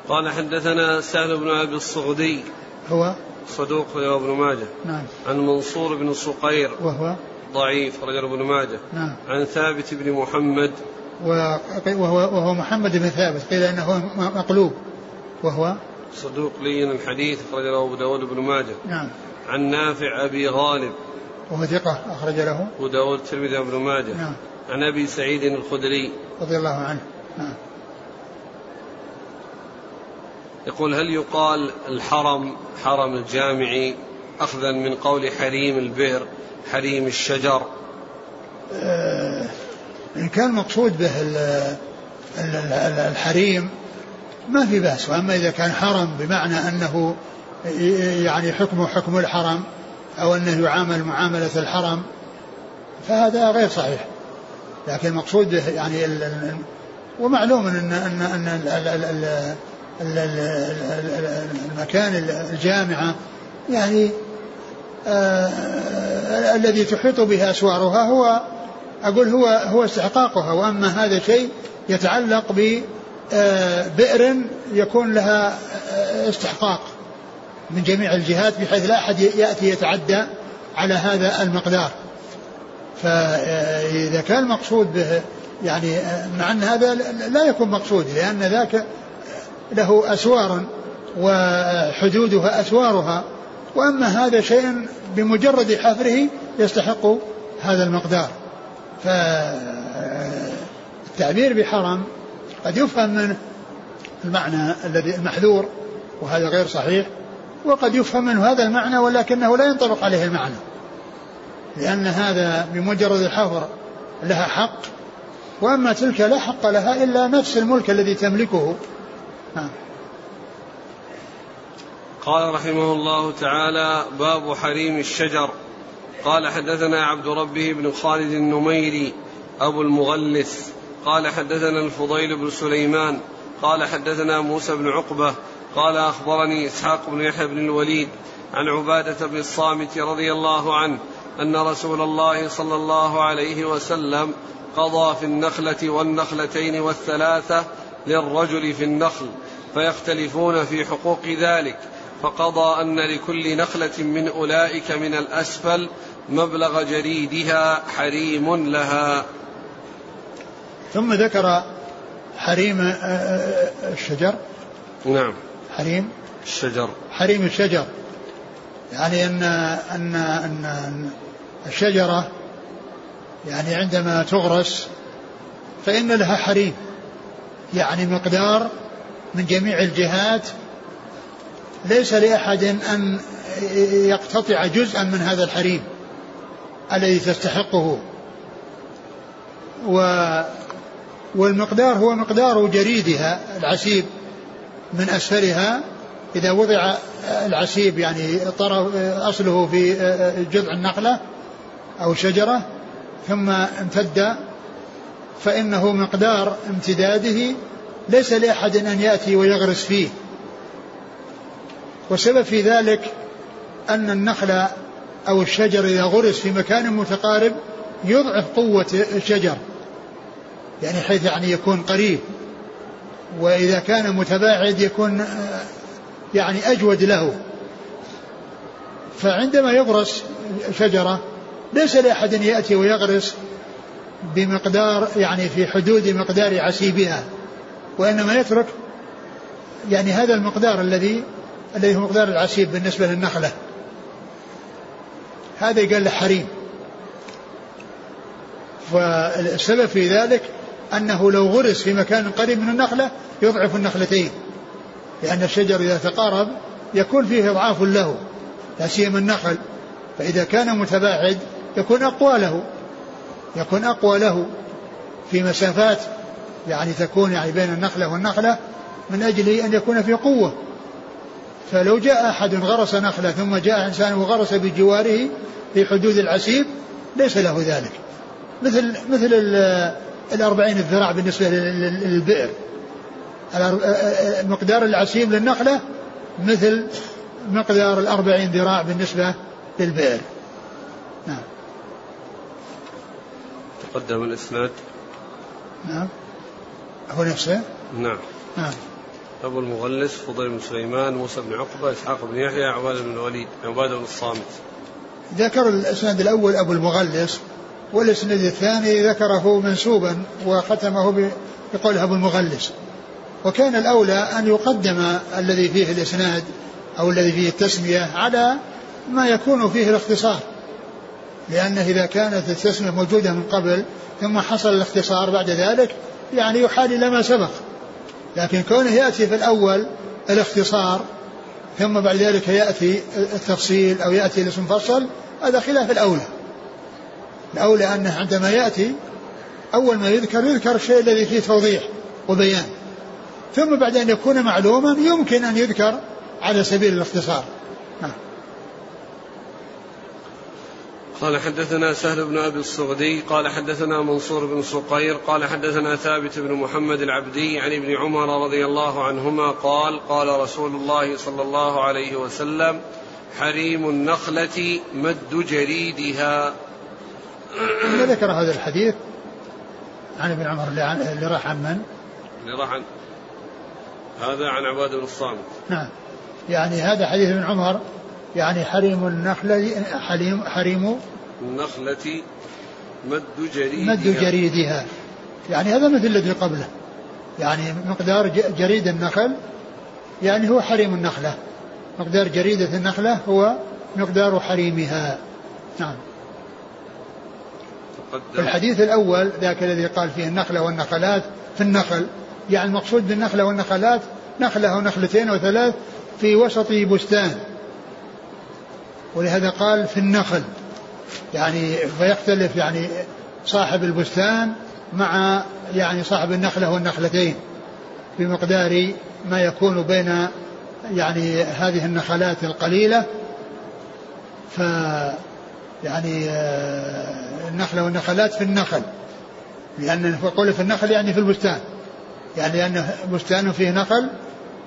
قال حدثنا سهل بن أبي الصغدي. هو؟ صدوق رواه ابن ماجه. نعم. عن منصور بن صقير وهو؟ ضعيف رجل ابن ماجه. نعم. عن ثابت بن محمد. وهو, وهو محمد بن ثابت. قيل إنه مقلوب. وهو؟ صدوق لين الحديث أخرج له أبو داود بن ماجه. نعم. عن نافع أبي غالب. وهو ثقة أخرج له. أبو داود الترمذي بن ماجه. نعم. عن أبي سعيد الخدري. رضي الله عنه. نعم. يقول هل يقال الحرم حرم الجامع أخذا من قول حريم البئر حريم الشجر؟ آه إن كان مقصود به الحريم ما في بأس وأما إذا كان حرم بمعنى أنه يعني حكمه حكم الحرم أو أنه يعامل معاملة الحرم فهذا غير صحيح. لكن المقصود يعني ومعلوم ان ان ان المكان الجامعة يعني آه الذي تحيط به أسوارها هو أقول هو هو استحقاقها. وأما هذا شيء يتعلق ببئر يكون لها استحقاق. من جميع الجهات بحيث لا أحد يأتي يتعدى على هذا المقدار. فإذا كان المقصود به يعني مع أن هذا لا يكون مقصود لأن ذاك له أسوار وحدودها اسوارها وأما هذا شيء بمجرد حفره يستحق هذا المقدار. فالتعبير بحرم قد يفهم منه المعنى الذي المحذور وهذا غير صحيح. وقد يفهم منه هذا المعنى ولكنه لا ينطبق عليه المعنى. لأن هذا بمجرد الحفر لها حق وأما تلك لا حق لها إلا نفس الملك الذي تملكه. نعم قال رحمه الله تعالى باب حريم الشجر. قال حدثنا عبد ربه بن خالد النميري أبو المغلث. قال حدثنا الفضيل بن سليمان. قال حدثنا موسى بن عقبة. قال أخبرني إسحاق بن يحيى بن الوليد عن عبادة بن الصامت رضي الله عنه أن رسول الله صلى الله عليه وسلم قضى في النخلة والنخلتين والثلاثة للرجل في النخل فيختلفون في حقوق ذلك فقضى أن لكل نخلة من أولئك من الأسفل مبلغ جريدها حريم لها. ثم ذكر حريم آه، آه، الشجر. نعم. حريم؟ الشجر. حريم الشجر. يعني أن أن أن الشجرة يعني عندما تغرس فإن لها حريم. يعني مقدار من جميع الجهات. ليس لأحد أن يقتطع جزءا من هذا الحريم الذي تستحقه. و والمقدار هو مقدار جريدها العسيب. من أسفلها إذا وضع العسيب يعني طرف أصله في جذع النخلة أو شجرة ثم امتد فإنه مقدار امتداده ليس لأحد أن يأتي ويغرس فيه. والسبب في ذلك أن النخل أو الشجر إذا غرس في مكان متقارب يضعف قوة الشجر يعني حيث يعني يكون قريب. وإذا كان متباعد يكون يعني أجود له. فعندما يغرس شجرة ليس لأحد يأتي ويغرس بمقدار يعني في حدود مقدار عسيبها وإنما يترك يعني هذا المقدار الذي الذي هو مقدار العسيب بالنسبة للنخلة. هذا يقال له حريم. والسبب في ذلك أنه لو غرس في مكان قريب من النخلة يضعف النخلتين لأن الشجر إذا تقارب يكون فيه إضعاف له لا سيما النخل فإذا كان متباعد يكون أقوى له يكون أقوى له في مسافات يعني تكون يعني بين النخلة والنخلة من أجل أن يكون في قوة. فلو جاء أحد غرس نخلة ثم جاء إنسان وغرس بجواره في حدود العسيب ليس له ذلك. مثل مثل الأربعين الذراع بالنسبة للبئر. مقدار العسيب للنخلة مثل مقدار الأربعين ذراع بالنسبة للبئر. نعم. تقدم الإسناد؟ نعم. هو نفسه؟ نعم. نعم. أبو المغلس فضيل بن سليمان موسى بن عقبة إسحاق بن يحيى عبادة بن الوليد عبادة بن الصامت. ذكر الإسناد الأول أبو المغلس. والإسناد الثاني ذكره منسوبا وختمه بقول أبو المغلس. وكان الأولى أن يقدم الذي فيه الإسناد أو الذي فيه التسمية على ما يكون فيه الاختصار. لأنه إذا كانت التسمية موجودة من قبل ثم حصل الاختصار بعد ذلك يعني يحال إلى ما سبق. لكن كونه يأتي في الأول الاختصار ثم بعد ذلك يأتي التفصيل أو يأتي الاسم مفصل هذا خلاف الأولى. الأولى أنه عندما يأتي أول ما يذكر يذكر الشيء الذي فيه توضيح وبيان. ثم بعد أن يكون معلوما يمكن أن يذكر على سبيل الاختصار. نعم. قال حدثنا سهل بن أبي الصغدي قال حدثنا منصور بن صقير قال حدثنا ثابت بن محمد العبدي عن ابن عمر رضي الله عنهما قال قال رسول الله صلى الله عليه وسلم حريم النخلة مد جريدها. ذكر هذا الحديث عن ابن عمر اللي راح عن من؟ اللي راح عن هذا عن عباد بن الصامت. نعم. يعني هذا حديث ابن عمر يعني حريم النخلة حريم حريم النخلة مد جريدها. مد جريدها. يعني هذا مثل الذي قبله. يعني مقدار جريد النخل يعني هو حريم النخلة. مقدار جريدة النخلة هو مقدار حريمها. نعم. في الحديث الأول ذاك الذي قال فيه النخلة والنخلات في النخل. يعني المقصود بالنخلة والنخلات نخلة أو نخلتين أو ثلاث في وسط بستان. ولهذا قال في النخل. يعني فيختلف يعني صاحب البستان مع يعني صاحب النخلة والنخلتين بمقدار ما يكون بين يعني هذه النخلات القليلة. ف يعني آه، النخلة والنخلات في النخل. لأن قول في النخل يعني في البستان. يعني لأن بستان فيه نخل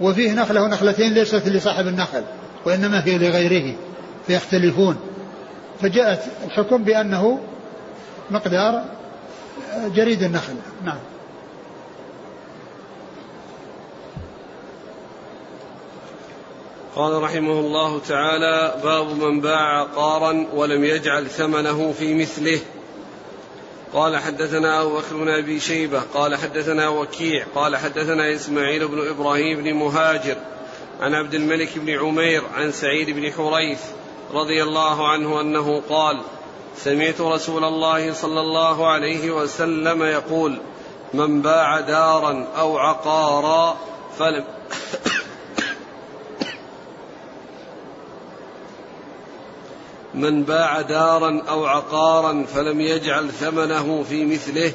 وفيه نخلة ونخلتين ليست لصاحب النخل وإنما هي لغيره فيختلفون. فجاءت الحكم بأنه مقدار جريد النخل. نعم. قال رحمه الله تعالى باب من باع عقارا ولم يجعل ثمنه في مثله. قال حدثنا أبو بكر بن أبي شيبة. قال حدثنا وكيع. قال حدثنا إسماعيل بن إبراهيم بن مهاجر عن عبد الملك بن عمير عن سعيد بن حريث رضي الله عنه أنه قال سمعت رسول الله صلى الله عليه وسلم يقول من باع دارا أو عقارا فلم من باع دارا أو عقارا فلم يجعل ثمنه في مثله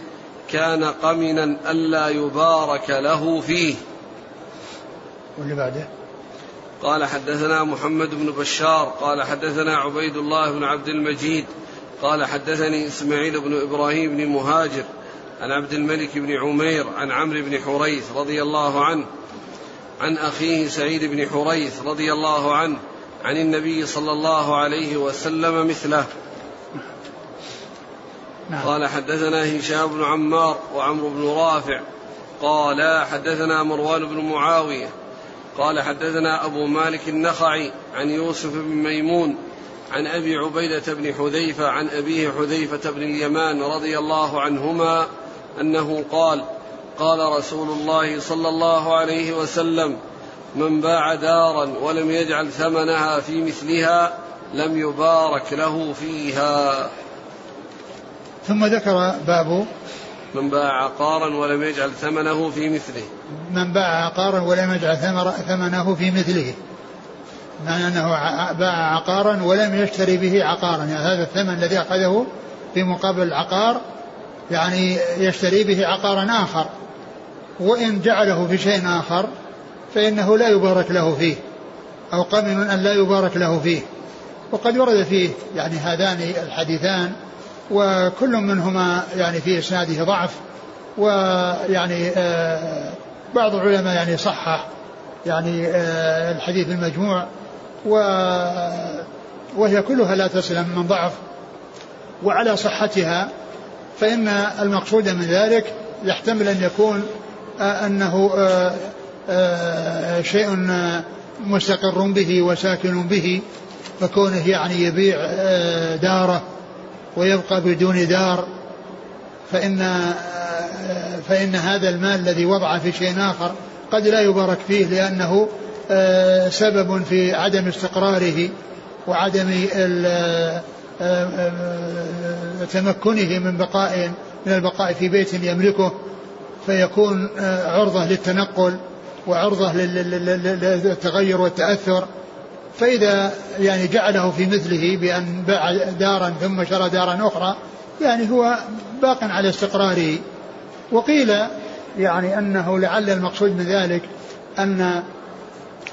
كان قمنا ألا يبارك له فيه. واللي بعده؟ قال حدثنا محمد بن بشار قال حدثنا عبيد الله بن عبد المجيد قال حدثني إسماعيل بن إبراهيم بن مهاجر عن عبد الملك بن عمير عن عمرو بن حريث رضي الله عنه عن أخيه سعيد بن حريث رضي الله عنه عن النبي صلى الله عليه وسلم مثله. نعم. قال حدثنا هشام بن عمار وعمرو بن رافع. قال حدثنا مروان بن معاوية. قال حدثنا أبو مالك النخعي عن يوسف بن ميمون عن أبي عبيدة بن حذيفة عن أبيه حذيفة بن اليمان رضي الله عنهما أنه قال قال رسول الله صلى الله عليه وسلم من باع دارا ولم يجعل ثمنها في مثلها لم يبارك له فيها. ثم ذكر باب من باع عقارا ولم يجعل ثمنه في مثله. من باع عقارا ولم يجعل ثمنه في مثله. معنى أنه باع عقارا ولم يشتري به عقارا. يعني هذا الثمن الذي أخذه في مقابل العقار يعني يشتري به عقارا آخر. وإن جعله في شيء آخر فإنه لا يبارك له فيه أو قمن أن لا يبارك له فيه. وقد ورد فيه يعني هذان الحديثان وكل منهما يعني في إسناده ضعف ويعني آه بعض العلماء يعني صحح يعني آه الحديث المجموع و وهي كلها لا تسلم من ضعف. وعلى صحتها فإن المقصود من ذلك يحتمل أن يكون آه أنه شيء مستقر به وساكن به فكونه يعني يبيع آه، داره ويبقى بدون دار فإن آه، فإن هذا المال الذي وضع في شيء آخر قد لا يبارك فيه لأنه سبب في عدم استقراره وعدم تمكنه من بقاء من البقاء في بيت يملكه فيكون عرضة للتنقل. وعرضة للتغير والتأثر فإذا يعني جعله في مثله بأن باع دارا ثم شرى دارا أخرى يعني هو باق على استقراره. وقيل يعني أنه لعل المقصود من ذلك أن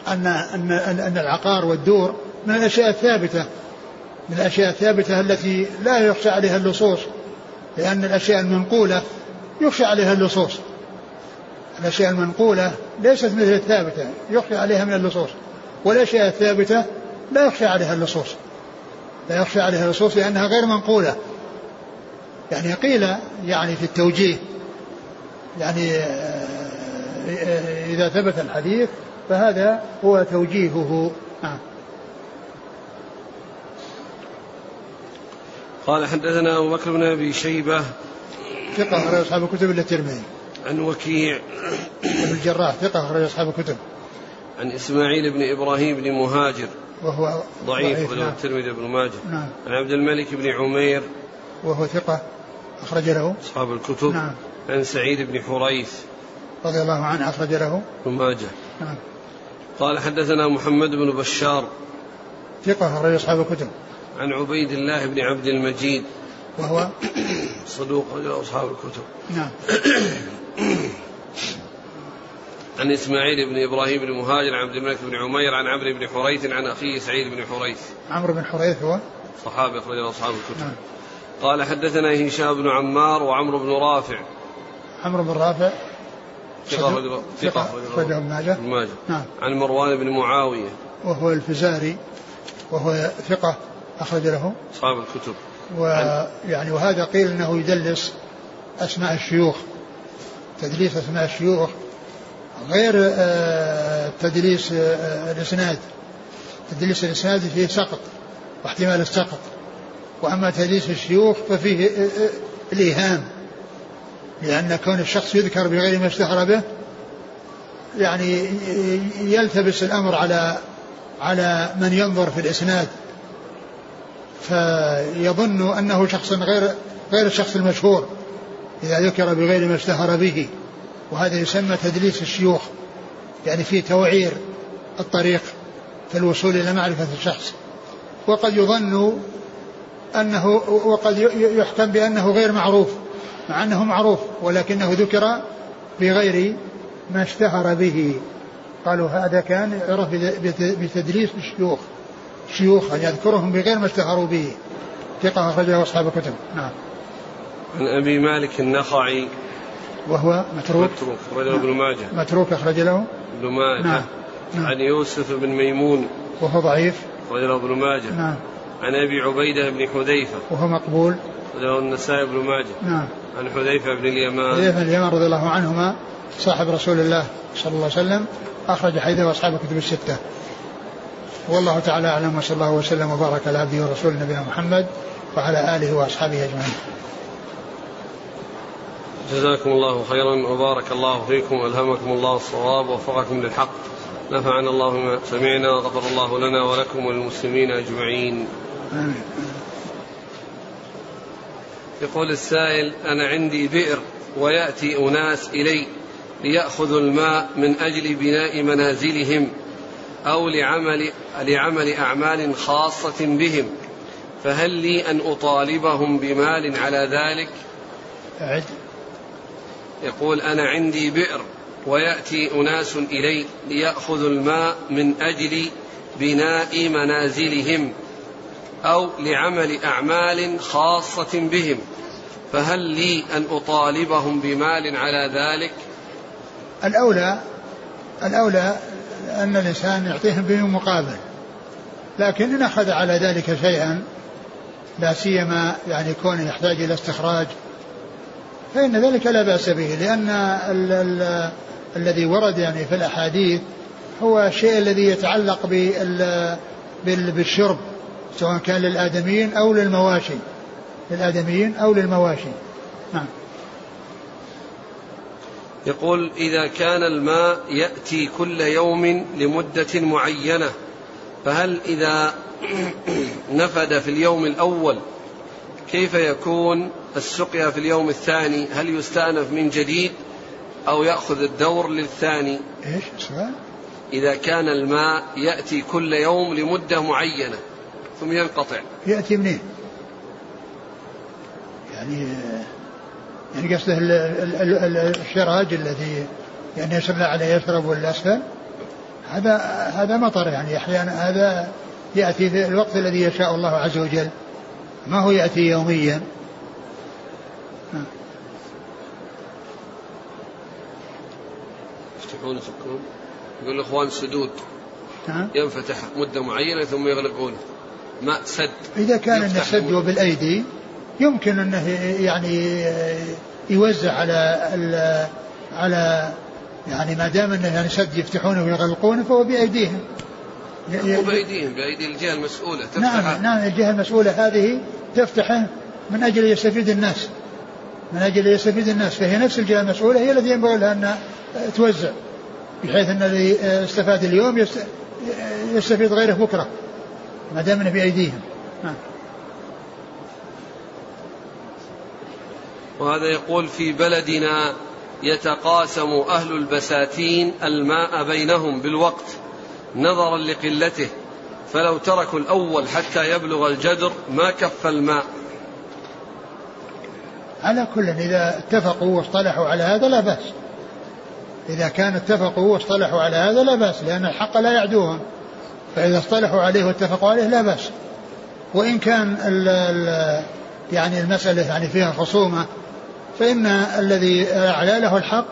أن أن, أن العقار والدور من الأشياء الثابتة من الأشياء الثابتة التي لا يخشى عليها اللصوص لأن الأشياء المنقولة يخشى عليها اللصوص. الأشياء المنقولة ليست مثل الثابتة يخشى عليها من اللصوص. والأشياء الثابتة لا يخشى عليها اللصوص. لا يخشى عليها اللصوص لأنها غير منقولة. يعني قيل يعني في التوجيه يعني آه، إذا ثبت الحديث فهذا هو توجيهه. نعم. قال حدثنا أبو بكر بن أبي شيبة. ثقة أصحاب الكتب إلا الترمذي. عن وكيع بن الجراح ثقة أخرج أصحاب الكتب. عن إسماعيل بن إبراهيم بن مهاجر. وهو ضعيف ضعيف نعم. الترمذي بن ماجه. نعم. عن عبد الملك بن عمير. وهو ثقة أخرج له. أصحاب الكتب. نعم. عن سعيد بن حريث. رضي الله عنه أخرج له. ابن ماجه. نعم. قال حدثنا محمد بن بشار. ثقة أخرج أصحاب الكتب. عن عبيد الله بن عبد المجيد. وهو صدوق أصحاب الكتب. نعم. عن إسماعيل بن إبراهيم بن مهاجر عن عبد الملك بن عمير عن عمرو بن حريث عن أخيه سعيد بن حريث. عمرو بن حريث هو؟ صحابي أخرج أصحاب الكتب. نعم. قال حدثنا هشام بن عمار وعمرو بن رافع. عمرو بن رافع. ثقة ثقة أخرجه. ابن ماجه. ماجه. نعم. عن مروان بن معاوية. وهو الفزاري وهو ثقة أخرج له. أصحاب الكتب. ويعني وهذا قيل أنه يدلس أسماء الشيوخ. تدليس أسماء الشيوخ غير آه، تدليس آه، الإسناد. تدليس الإسناد فيه سقط واحتمال السقط. وأما تدليس الشيوخ ففيه آه، الإيهام. لأن كون الشخص يذكر بغير ما اشتهر به يعني يلتبس الأمر على على من ينظر في الإسناد. فيظن أنه شخص غير غير الشخص المشهور. إذا ذكر بغير ما اشتهر به وهذا يسمى تدليس الشيوخ يعني في توعير الطريق في الوصول إلى معرفة الشخص. وقد يظن أنه وقد يحكم بأنه غير معروف مع أنه معروف ولكنه ذكر بغير ما اشتهر به. قالوا هذا كان يعرف بتدليس الشيوخ شيوخ أن يذكرهم بغير ما اشتهروا به. ثقة أخرجه أصحاب الكتب. نعم. عن أبي مالك النخعي. وهو متروك. متروك أخرجه ابن ماجه. متروك أخرج له. ابن ماجه. نعم. نعم. عن يوسف بن ميمون. وهو ضعيف. أخرجه ابن ماجه. نعم. عن أبي عبيدة بن حذيفة. وهو مقبول. أخرجه النسائي بن ماجه. نعم. عن حذيفة بن اليمان. حذيفة بن اليمان رضي الله عنهما صاحب رسول الله صلى الله عليه وسلم أخرج حديثه أصحاب الكتب الستة. والله تعالى أعلم وصلى الله وسلم وبارك على عبده ورسوله نبينا محمد وعلى آله وأصحابه أجمعين. جزاكم الله خيرا وبارك الله فيكم ألهمكم الله الصواب ووفقكم للحق نفعنا الله بما سمعنا وغفر الله لنا ولكم وللمسلمين أجمعين آمين. يقول السائل أنا عندي بئر ويأتي أناس إلي ليأخذوا الماء من أجل بناء منازلهم أو لعمل لعمل أعمال خاصة بهم فهل لي أن أطالبهم بمال على ذلك؟ أعد يقول أنا عندي بئر ويأتي أناس إلي ليأخذوا الماء من أجل بناء منازلهم أو لعمل أعمال خاصة بهم. فهل لي أن أطالبهم بمال على ذلك؟ الأولى الأولى أن الإنسان يعطيهم بدون مقابل. لكن إن أخذ على ذلك شيئا لا سيما يعني كونه يحتاج إلى استخراج فإن ذلك لا بأس به لأن ال ال الذي ورد يعني في الأحاديث هو الشيء الذي يتعلق بال بالشرب سواء كان للآدميين أو للمواشي للآدميين أو للمواشي. نعم. يقول إذا كان الماء يأتي كل يوم لمدة معينة فهل إذا نفد في اليوم الأول كيف يكون؟ السقيا في اليوم الثاني هل يستأنف من جديد أو يأخذ الدور للثاني؟ إيش؟ السؤال إذا كان الماء يأتي كل يوم لمدة معينة ثم ينقطع. يأتي منين؟ يعني يعني قصده الشراج الذي يعني يسمى عليه يشرب والأسفل. هذا هذا مطر يعني أحيانا هذا يأتي في الوقت الذي يشاء الله عز وجل. ما هو يأتي يوميا؟ يفتحون يفكون يقول الإخوان سدود. نعم. ينفتح مدة معينة ثم يغلقون. ماء سد. إذا كان السد بالأيدي يمكن أنه يعني يوزع على على يعني ما دام أنه يعني سد يفتحونه ويغلقونه فهو بأيديهم. مو بأيديهم بأيدي الجهة المسؤولة. تفتح. نعم نعم الجهة المسؤولة هذه تفتحه من أجل يستفيد الناس. من أجل يستفيد الناس فهي نفس الجهة المسؤولة هي التي ينبغي لها أن توزع بحيث أن الذي استفاد اليوم يستفيد غيره بكرة ما دام إنه بايديهم. نعم. وهذا يقول في بلدنا يتقاسم أهل البساتين الماء بينهم بالوقت نظرا لقلته فلو تركوا الأول حتى يبلغ الجدر ما كف الماء على كل إذا اتفقوا واصطلحوا على هذا لا بأس. إذا كان اتفقوا واصطلحوا على هذا لا بأس لأن الحق لا يعدوهم. فإذا اصطلحوا عليه واتفقوا عليه لا بأس. وإن كان ال ال يعني المسألة يعني فيها خصومة فإن الذي أعلى له الحق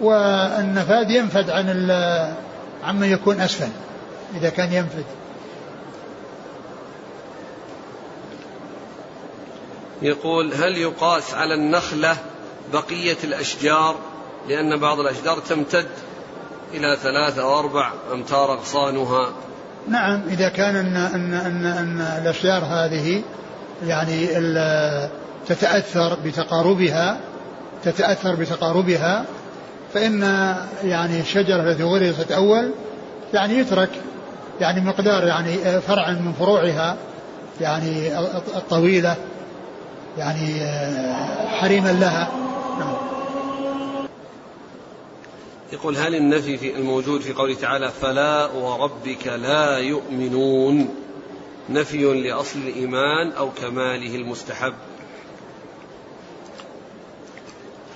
والنفاد ينفد عن عمن يكون أسفل. إذا كان ينفد يقول هل يقاس على النخلة بقية الأشجار؟ لأن بعض الأشجار تمتد إلى ثلاثة أو أربع أمتار أغصانها. نعم إذا كان أن, أن, أن, أن الأشجار هذه يعني تتأثر بتقاربها تتأثر بتقاربها فإن يعني الشجرة التي غرست أول يعني يترك يعني مقدار يعني فرع من فروعها يعني الطويلة يعني حريما لها نعم. يقول هل النفي في الموجود في قوله تعالى فلا وربك لا يؤمنون نفي لأصل الإيمان أو كماله المستحب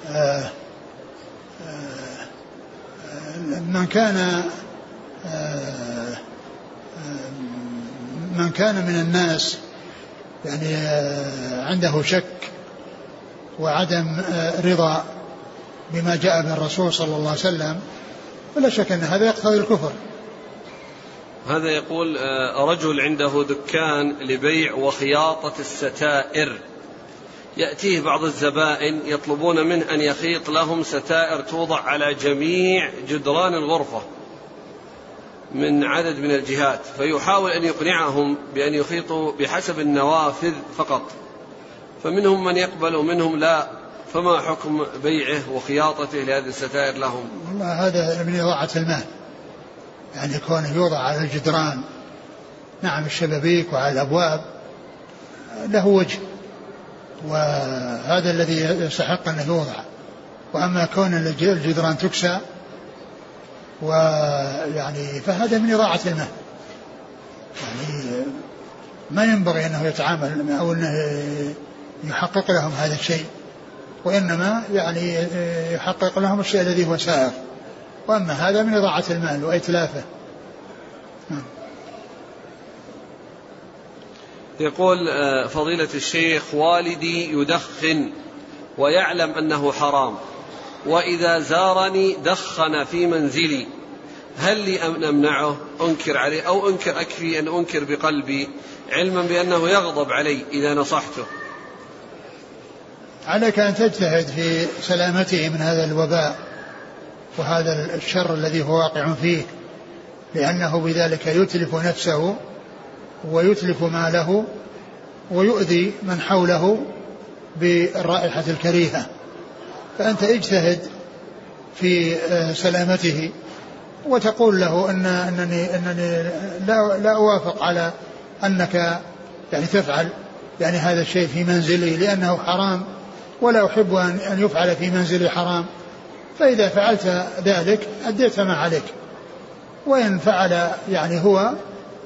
آه، آه، من كان آه، من كان من الناس يعني عنده شك وعدم رضا بما جاء به الرسول صلى الله عليه وسلم فلا شك أن هذا يقتضي الكفر. هذا يقول رجل عنده دكان لبيع وخياطة الستائر. يأتيه بعض الزبائن يطلبون منه أن يخيط لهم ستائر توضع على جميع جدران الغرفة. من عدد من الجهات فيحاول أن يقنعهم بأن يخيطوا بحسب النوافذ فقط. فمنهم من يقبل ومنهم لا فما حكم بيعه وخياطته لهذه الستائر لهم؟ والله هذا من إضاعة المال. يعني كونه يوضع على الجدران نعم الشبابيك وعلى الأبواب له وجه. وهذا الذي يستحق أن يوضع. وأما كون الجدران تكسى ويعني فهذا من إضاعة الماء يعني ما ينبغي أنه يتعامل أو أنه يحقق لهم هذا الشيء وإنما يعني يحقق لهم الشيء الذي هو سائر. وأما هذا من إضاعة المال وإتلافه. يقول آه، فضيلة الشيخ والدي يدخن ويعلم أنه حرام وإذا زارني دخن في منزلي. هل لي أن أمنعه أنكر عليه أو أنكر أكفي أن أنكر بقلبي علما بأنه يغضب علي إذا نصحته. عليك أن تجتهد في سلامته من هذا الوباء وهذا الشر الذي هو واقع فيه لأنه بذلك يتلف نفسه ويتلف ماله ويؤذي من حوله بالرائحة الكريهة. فأنت اجتهد في آه، سلامته وتقول له أن أنني أنني لا لا أوافق على أنك يعني تفعل يعني هذا الشيء في منزلي لأنه حرام ولا أحب أن أن يفعل في منزلي حرام. فإذا فعلت ذلك أديت ما عليك. وإن فعل يعني هو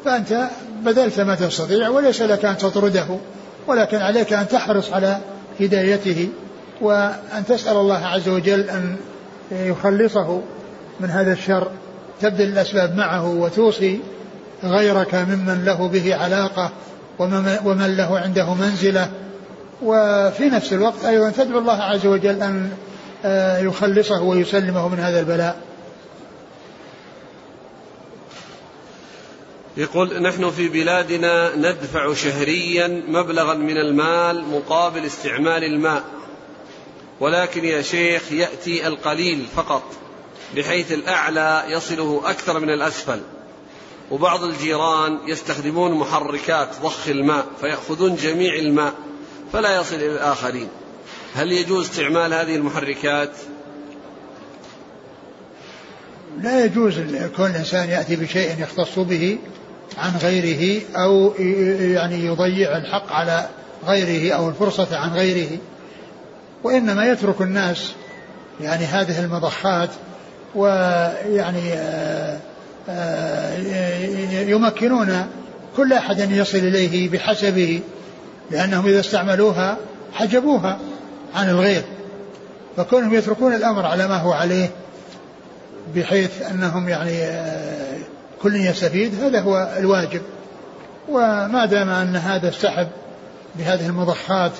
فأنت بذلت ما تستطيع وليس لك أن تطرده ولكن عليك أن تحرص على هدايته وأن تسأل الله عز وجل أن يخلصه من هذا الشر. تبذل الأسباب معه وتوصي غيرك ممن له به علاقة ومن له عنده منزلة. وفي نفس الوقت أيضا تدعو الله عز وجل أن آه، يخلصه ويسلمه من هذا البلاء. يقول نحن في بلادنا ندفع شهريا مبلغا من المال مقابل استعمال الماء. ولكن يا شيخ يأتي القليل فقط. بحيث الأعلى يصله أكثر من الأسفل. وبعض الجيران يستخدمون محركات ضخ الماء فيأخذون جميع الماء فلا يصل إلى الآخرين. هل يجوز استعمال هذه المحركات؟ لا يجوز كون الإنسان يأتي بشيء يختص به عن غيره أو يعني يضيع الحق على غيره أو الفرصة عن غيره. وإنما يترك الناس يعني هذه المضخات ويعني آه، آه، يمكنون كل أحد أن يصل إليه بحسبه لأنهم إذا استعملوها حجبوها عن الغير فكونهم يتركون الأمر على ما هو عليه بحيث أنهم يعني آه، كل يستفيد هذا هو الواجب. وما دام أن هذا استحب بهذه المضخات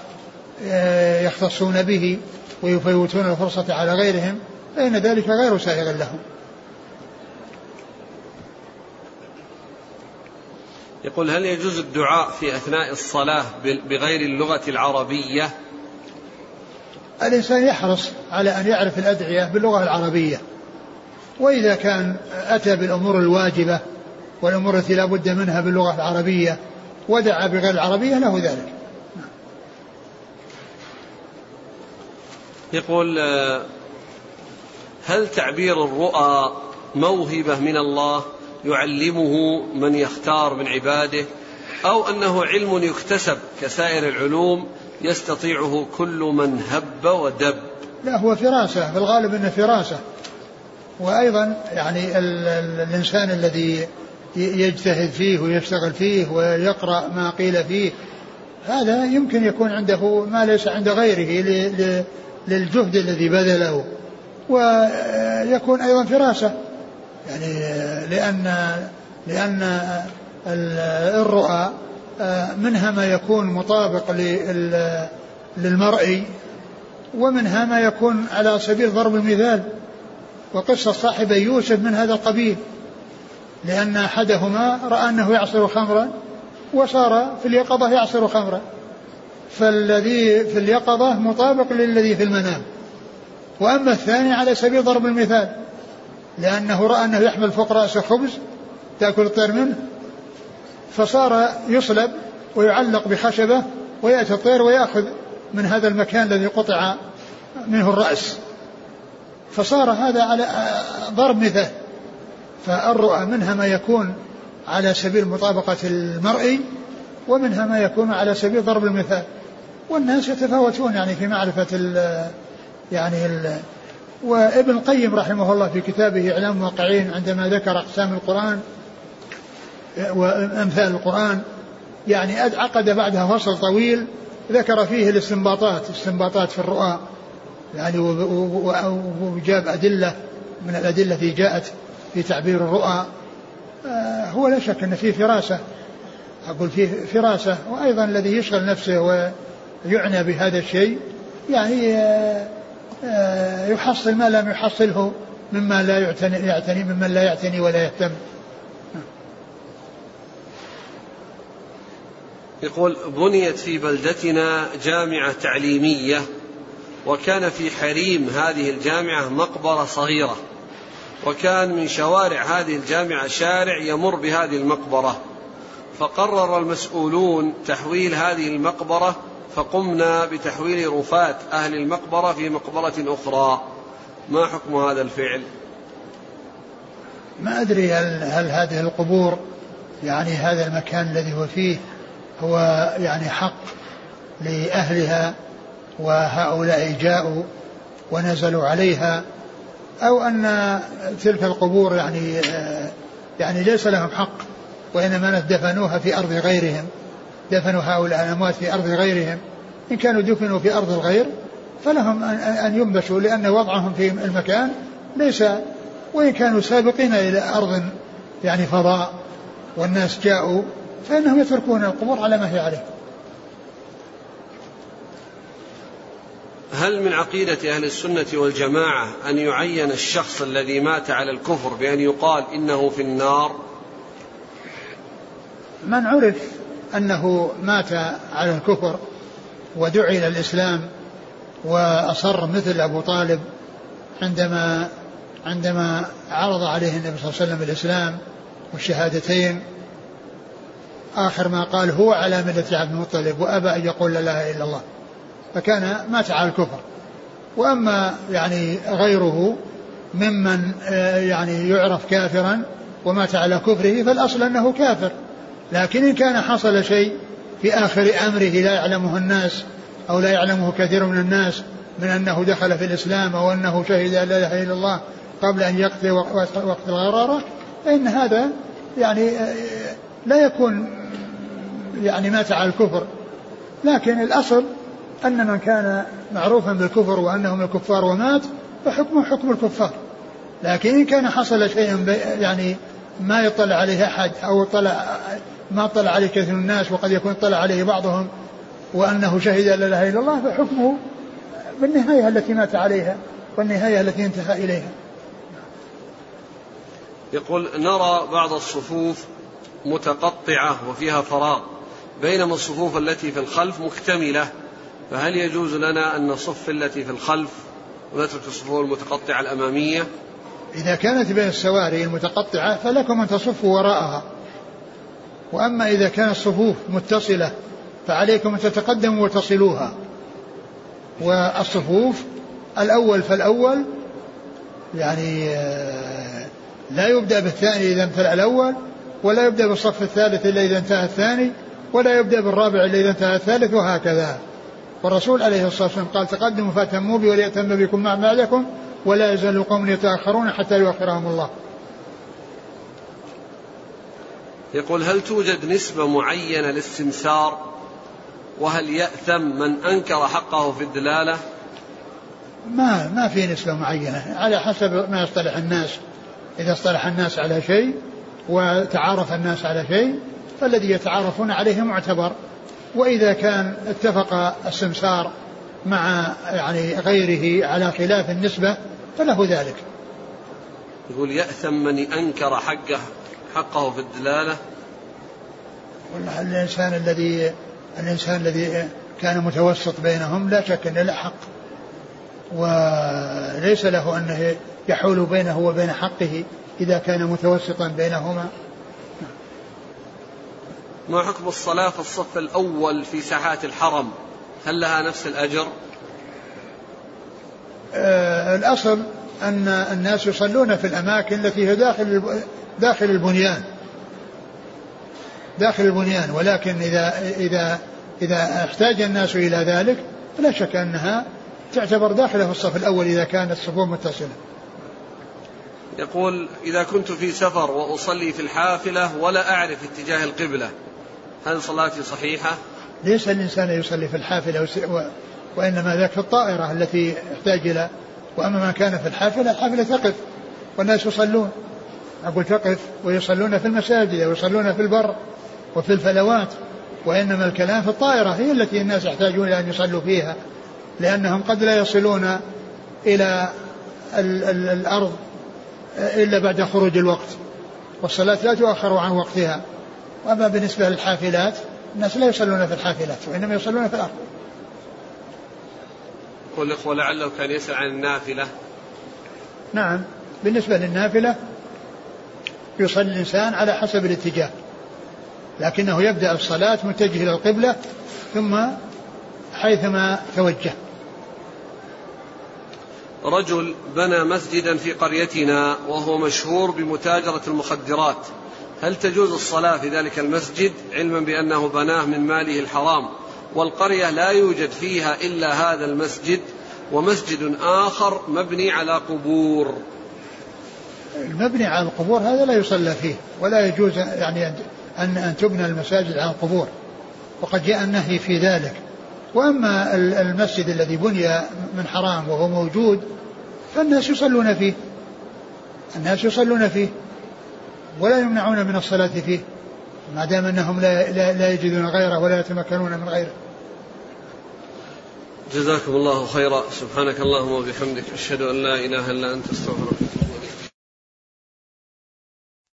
يختصون به ويفوتون الفرصة على غيرهم فإن ذلك غير سائغ لهم يقول هل يجوز الدعاء في أثناء الصلاة بغير اللغة العربية؟ الإنسان يحرص على أن يعرف الأدعية باللغة العربية. وإذا كان أتى بالأمور الواجبة والأمور التي لا بد منها باللغة العربية ودعا بغير العربية له ذلك. يقول هل تعبير الرؤى موهبة من الله يعلمه من يختار من عباده؟ أو أنه علم يكتسب كسائر العلوم يستطيعه كل من هب ودب؟ لا هو فراسة. في الغالب أنه فراسة. وأيضا يعني ال ال الإنسان الذي يجتهد فيه ويشتغل فيه ويقرأ ما قيل فيه هذا يمكن يكون عنده ما ليس عند غيره للجهد الذي بذله. ويكون أيضا فراسة يعني لأن لأن الرؤى منها ما يكون مطابق للمرئي ومنها ما يكون على سبيل ضرب المثال. وقصة صاحب يوسف من هذا القبيل. لأن أحدهما رأى أنه يعصر خمرا وصار في اليقظة يعصر خمرا. فالذي في اليقظة مطابق للذي في المنام. وأما الثاني على سبيل ضرب المثال لأنه رأى أنه يحمل فوق رأسه خبز تأكل الطير منه فصار يصلب ويعلق بخشبة ويأتي الطير ويأخذ من هذا المكان الذي قطع منه الرأس. فصار هذا على ضرب مثال. فالرؤى منها ما يكون على سبيل مطابقة المرئي ومنها ما يكون على سبيل ضرب المثال. والناس يتفاوتون يعني في معرفة يعني ال وابن القيم رحمه الله في كتابه إعلام الموقعين عندما ذكر أقسام القرآن وأمثال القرآن يعني عقد بعدها فصل طويل ذكر فيه الاستنباطات استنباطات في الرؤى يعني وجاب أدلة من الأدلة التي جاءت في تعبير الرؤى آه، هو لا شك أن فيه فراسة أقول فيه فراسة وأيضا الذي يشغل نفسه ويعنى بهذا الشيء يعني آه، يحصل ما لم يحصله مما لا يعتني, يعتني ممن لا يعتني ولا يهتم. يقول بنيت في بلدتنا جامعة تعليمية وكان في حريم هذه الجامعة مقبرة صغيرة وكان من شوارع هذه الجامعة شارع يمر بهذه المقبرة فقرر المسؤولون تحويل هذه المقبرة فقمنا بتحويل رفات أهل المقبرة في مقبرة أخرى. ما حكم هذا الفعل؟ ما أدري هل, هل هذه القبور يعني هذا المكان الذي هو فيه هو يعني حق لأهلها وهؤلاء جاءوا ونزلوا عليها أو أن تلك القبور يعني يعني ليس لهم حق وإنما دفنوها في أرض غيرهم. دفنوا هؤلاء الأموات في أرض غيرهم. إن كانوا دفنوا في أرض الغير فلهم أن ينبشوا لأن وضعهم في المكان ليس وإن كانوا سابقين إلى أرض يعني فضاء والناس جاءوا فإنهم يتركون القبور على ما هي عليه. هل من عقيدة أهل السنة والجماعة أن يعين الشخص الذي مات على الكفر بأن يقال إنه في النار؟ من عرف أنه مات على الكفر ودعي إلى الإسلام وأصر مثل أبو طالب عندما عندما عرض عليه النبي صلى الله عليه وسلم الإسلام والشهادتين. آخر ما قال هو على ملة عبد المطلب وأبى أن يقول لا إله إلا الله. فكان مات على الكفر. وأما يعني غيره ممن آه، يعني يعرف كافرا ومات على كفره فالأصل أنه كافر. لكن إن كان حصل شيء في آخر أمره لا يعلمه الناس أو لا يعلمه كثير من الناس من أنه دخل في الإسلام أو أنه شهد أن لا إله إلا الله قبل أن يقضي وقت الغرارة فإن هذا يعني آه، لا يكون يعني مات على الكفر. لكن الأصل أن من كان معروفا بالكفر وأنه من الكفار ومات فحكمه حكم الكفار. لكن إن كان حصل شيء يعني ما يطلع عليه أحد أو طلع ما طلع عليه كثير من الناس وقد يكون طلع عليه بعضهم وأنه شهد لا إله إلا الله فحكمه بالنهاية التي مات عليها والنهاية التي انتهى إليها. يقول نرى بعض الصفوف متقطعة وفيها فراغ بينما الصفوف التي في الخلف مكتملة فهل يجوز لنا أن نصف التي في الخلف ونترك الصفوف المتقطعة الأمامية؟ إذا كانت بين السواري المتقطعة فلكم أن تصفوا وراءها. وأما إذا كانت الصفوف متصلة فعليكم أن تتقدموا وتصلوها. والصفوف الأول فالأول يعني آه، لا يبدأ بالثاني إذا امتلأ الأول ولا يبدأ بالصف الثالث إلا إذا انتهى الثاني ولا يبدأ بالرابع إلا إذا انتهى الثالث وهكذا. والرسول عليه الصلاة والسلام قال تقدموا فأتموا بي وليأتم بكم مع بعدكم ولا يزال قوم يتأخرون حتى يؤخرهم الله. يقول هل توجد نسبة معينة للسمسار وهل يأثم من أنكر حقه في الدلالة؟ ما ما في نسبة معينة على حسب ما يصطلح الناس. إذا اصطلح الناس على شيء وتعارف الناس على شيء فالذي يتعارفون عليه معتبر. وإذا كان اتفق السمسار مع يعني غيره على خلاف النسبة فله ذلك. يقول يأثم من أنكر حقه حقه في الدلالة؟ والله الإنسان الذي الإنسان الذي كان متوسط بينهم لا شك أنه له حق. وليس له أنه يحول بينه وبين حقه إذا كان متوسطا بينهما. ما حكم الصلاة في الصف الأول في ساحات الحرم؟ هل لها نفس الأجر؟ آه الأصل أن الناس يصلون في الأماكن التي هي داخل داخل البنيان. داخل البنيان ولكن إذا إذا إذا احتاج الناس إلى ذلك فلا شك أنها تعتبر داخلة في الصف الأول إذا كانت الصفوف متصلة. يقول إذا كنت في سفر وأصلي في الحافلة ولا أعرف اتجاه القبلة هل صلاتي صحيحة؟ ليس الإنسان يصلي في الحافلة وإنما ذاك في الطائرة التي يحتاج إلى وأما ما كان في الحافلة الحافلة تقف والناس يصلون. أقول تقف ويصلون في المساجد ويصلون في البر وفي الفلوات وإنما الكلام في الطائرة هي التي الناس يحتاجون إلى أن يصلوا فيها لأنهم قد لا يصلون إلى ال ال الأرض إلا بعد خروج الوقت والصلاة لا تؤخر عن وقتها. وأما بالنسبة للحافلات الناس لا يصلون في الحافلات وإنما يصلون في الأرض. يقول الإخوة لعله كان يسأل عن النافلة. نعم بالنسبة للنافلة يصلي الإنسان على حسب الاتجاه لكنه يبدأ الصلاة متجه إلى القبلة ثم حيثما توجه. رجل بنى مسجدا في قريتنا وهو مشهور بمتاجرة المخدرات. هل تجوز الصلاة في ذلك المسجد علما بأنه بناه من ماله الحرام؟ والقرية لا يوجد فيها إلا هذا المسجد ومسجد آخر مبني على قبور. المبني على القبور هذا لا يصلى فيه ولا يجوز يعني أن أن تبنى المساجد على القبور. وقد جاء النهي في ذلك. وأما المسجد الذي بني من حرام وهو موجود فالناس يصلون فيه. الناس يصلون فيه. ولا يمنعون من الصلاة فيه. ما دام أنهم لا, لا, لا يجدون غيره ولا يتمكنون من غيره. جزاكم الله خيرا. سبحانك اللهم وبحمدك. أشهد أن لا إله إلا أنت أستغفرك.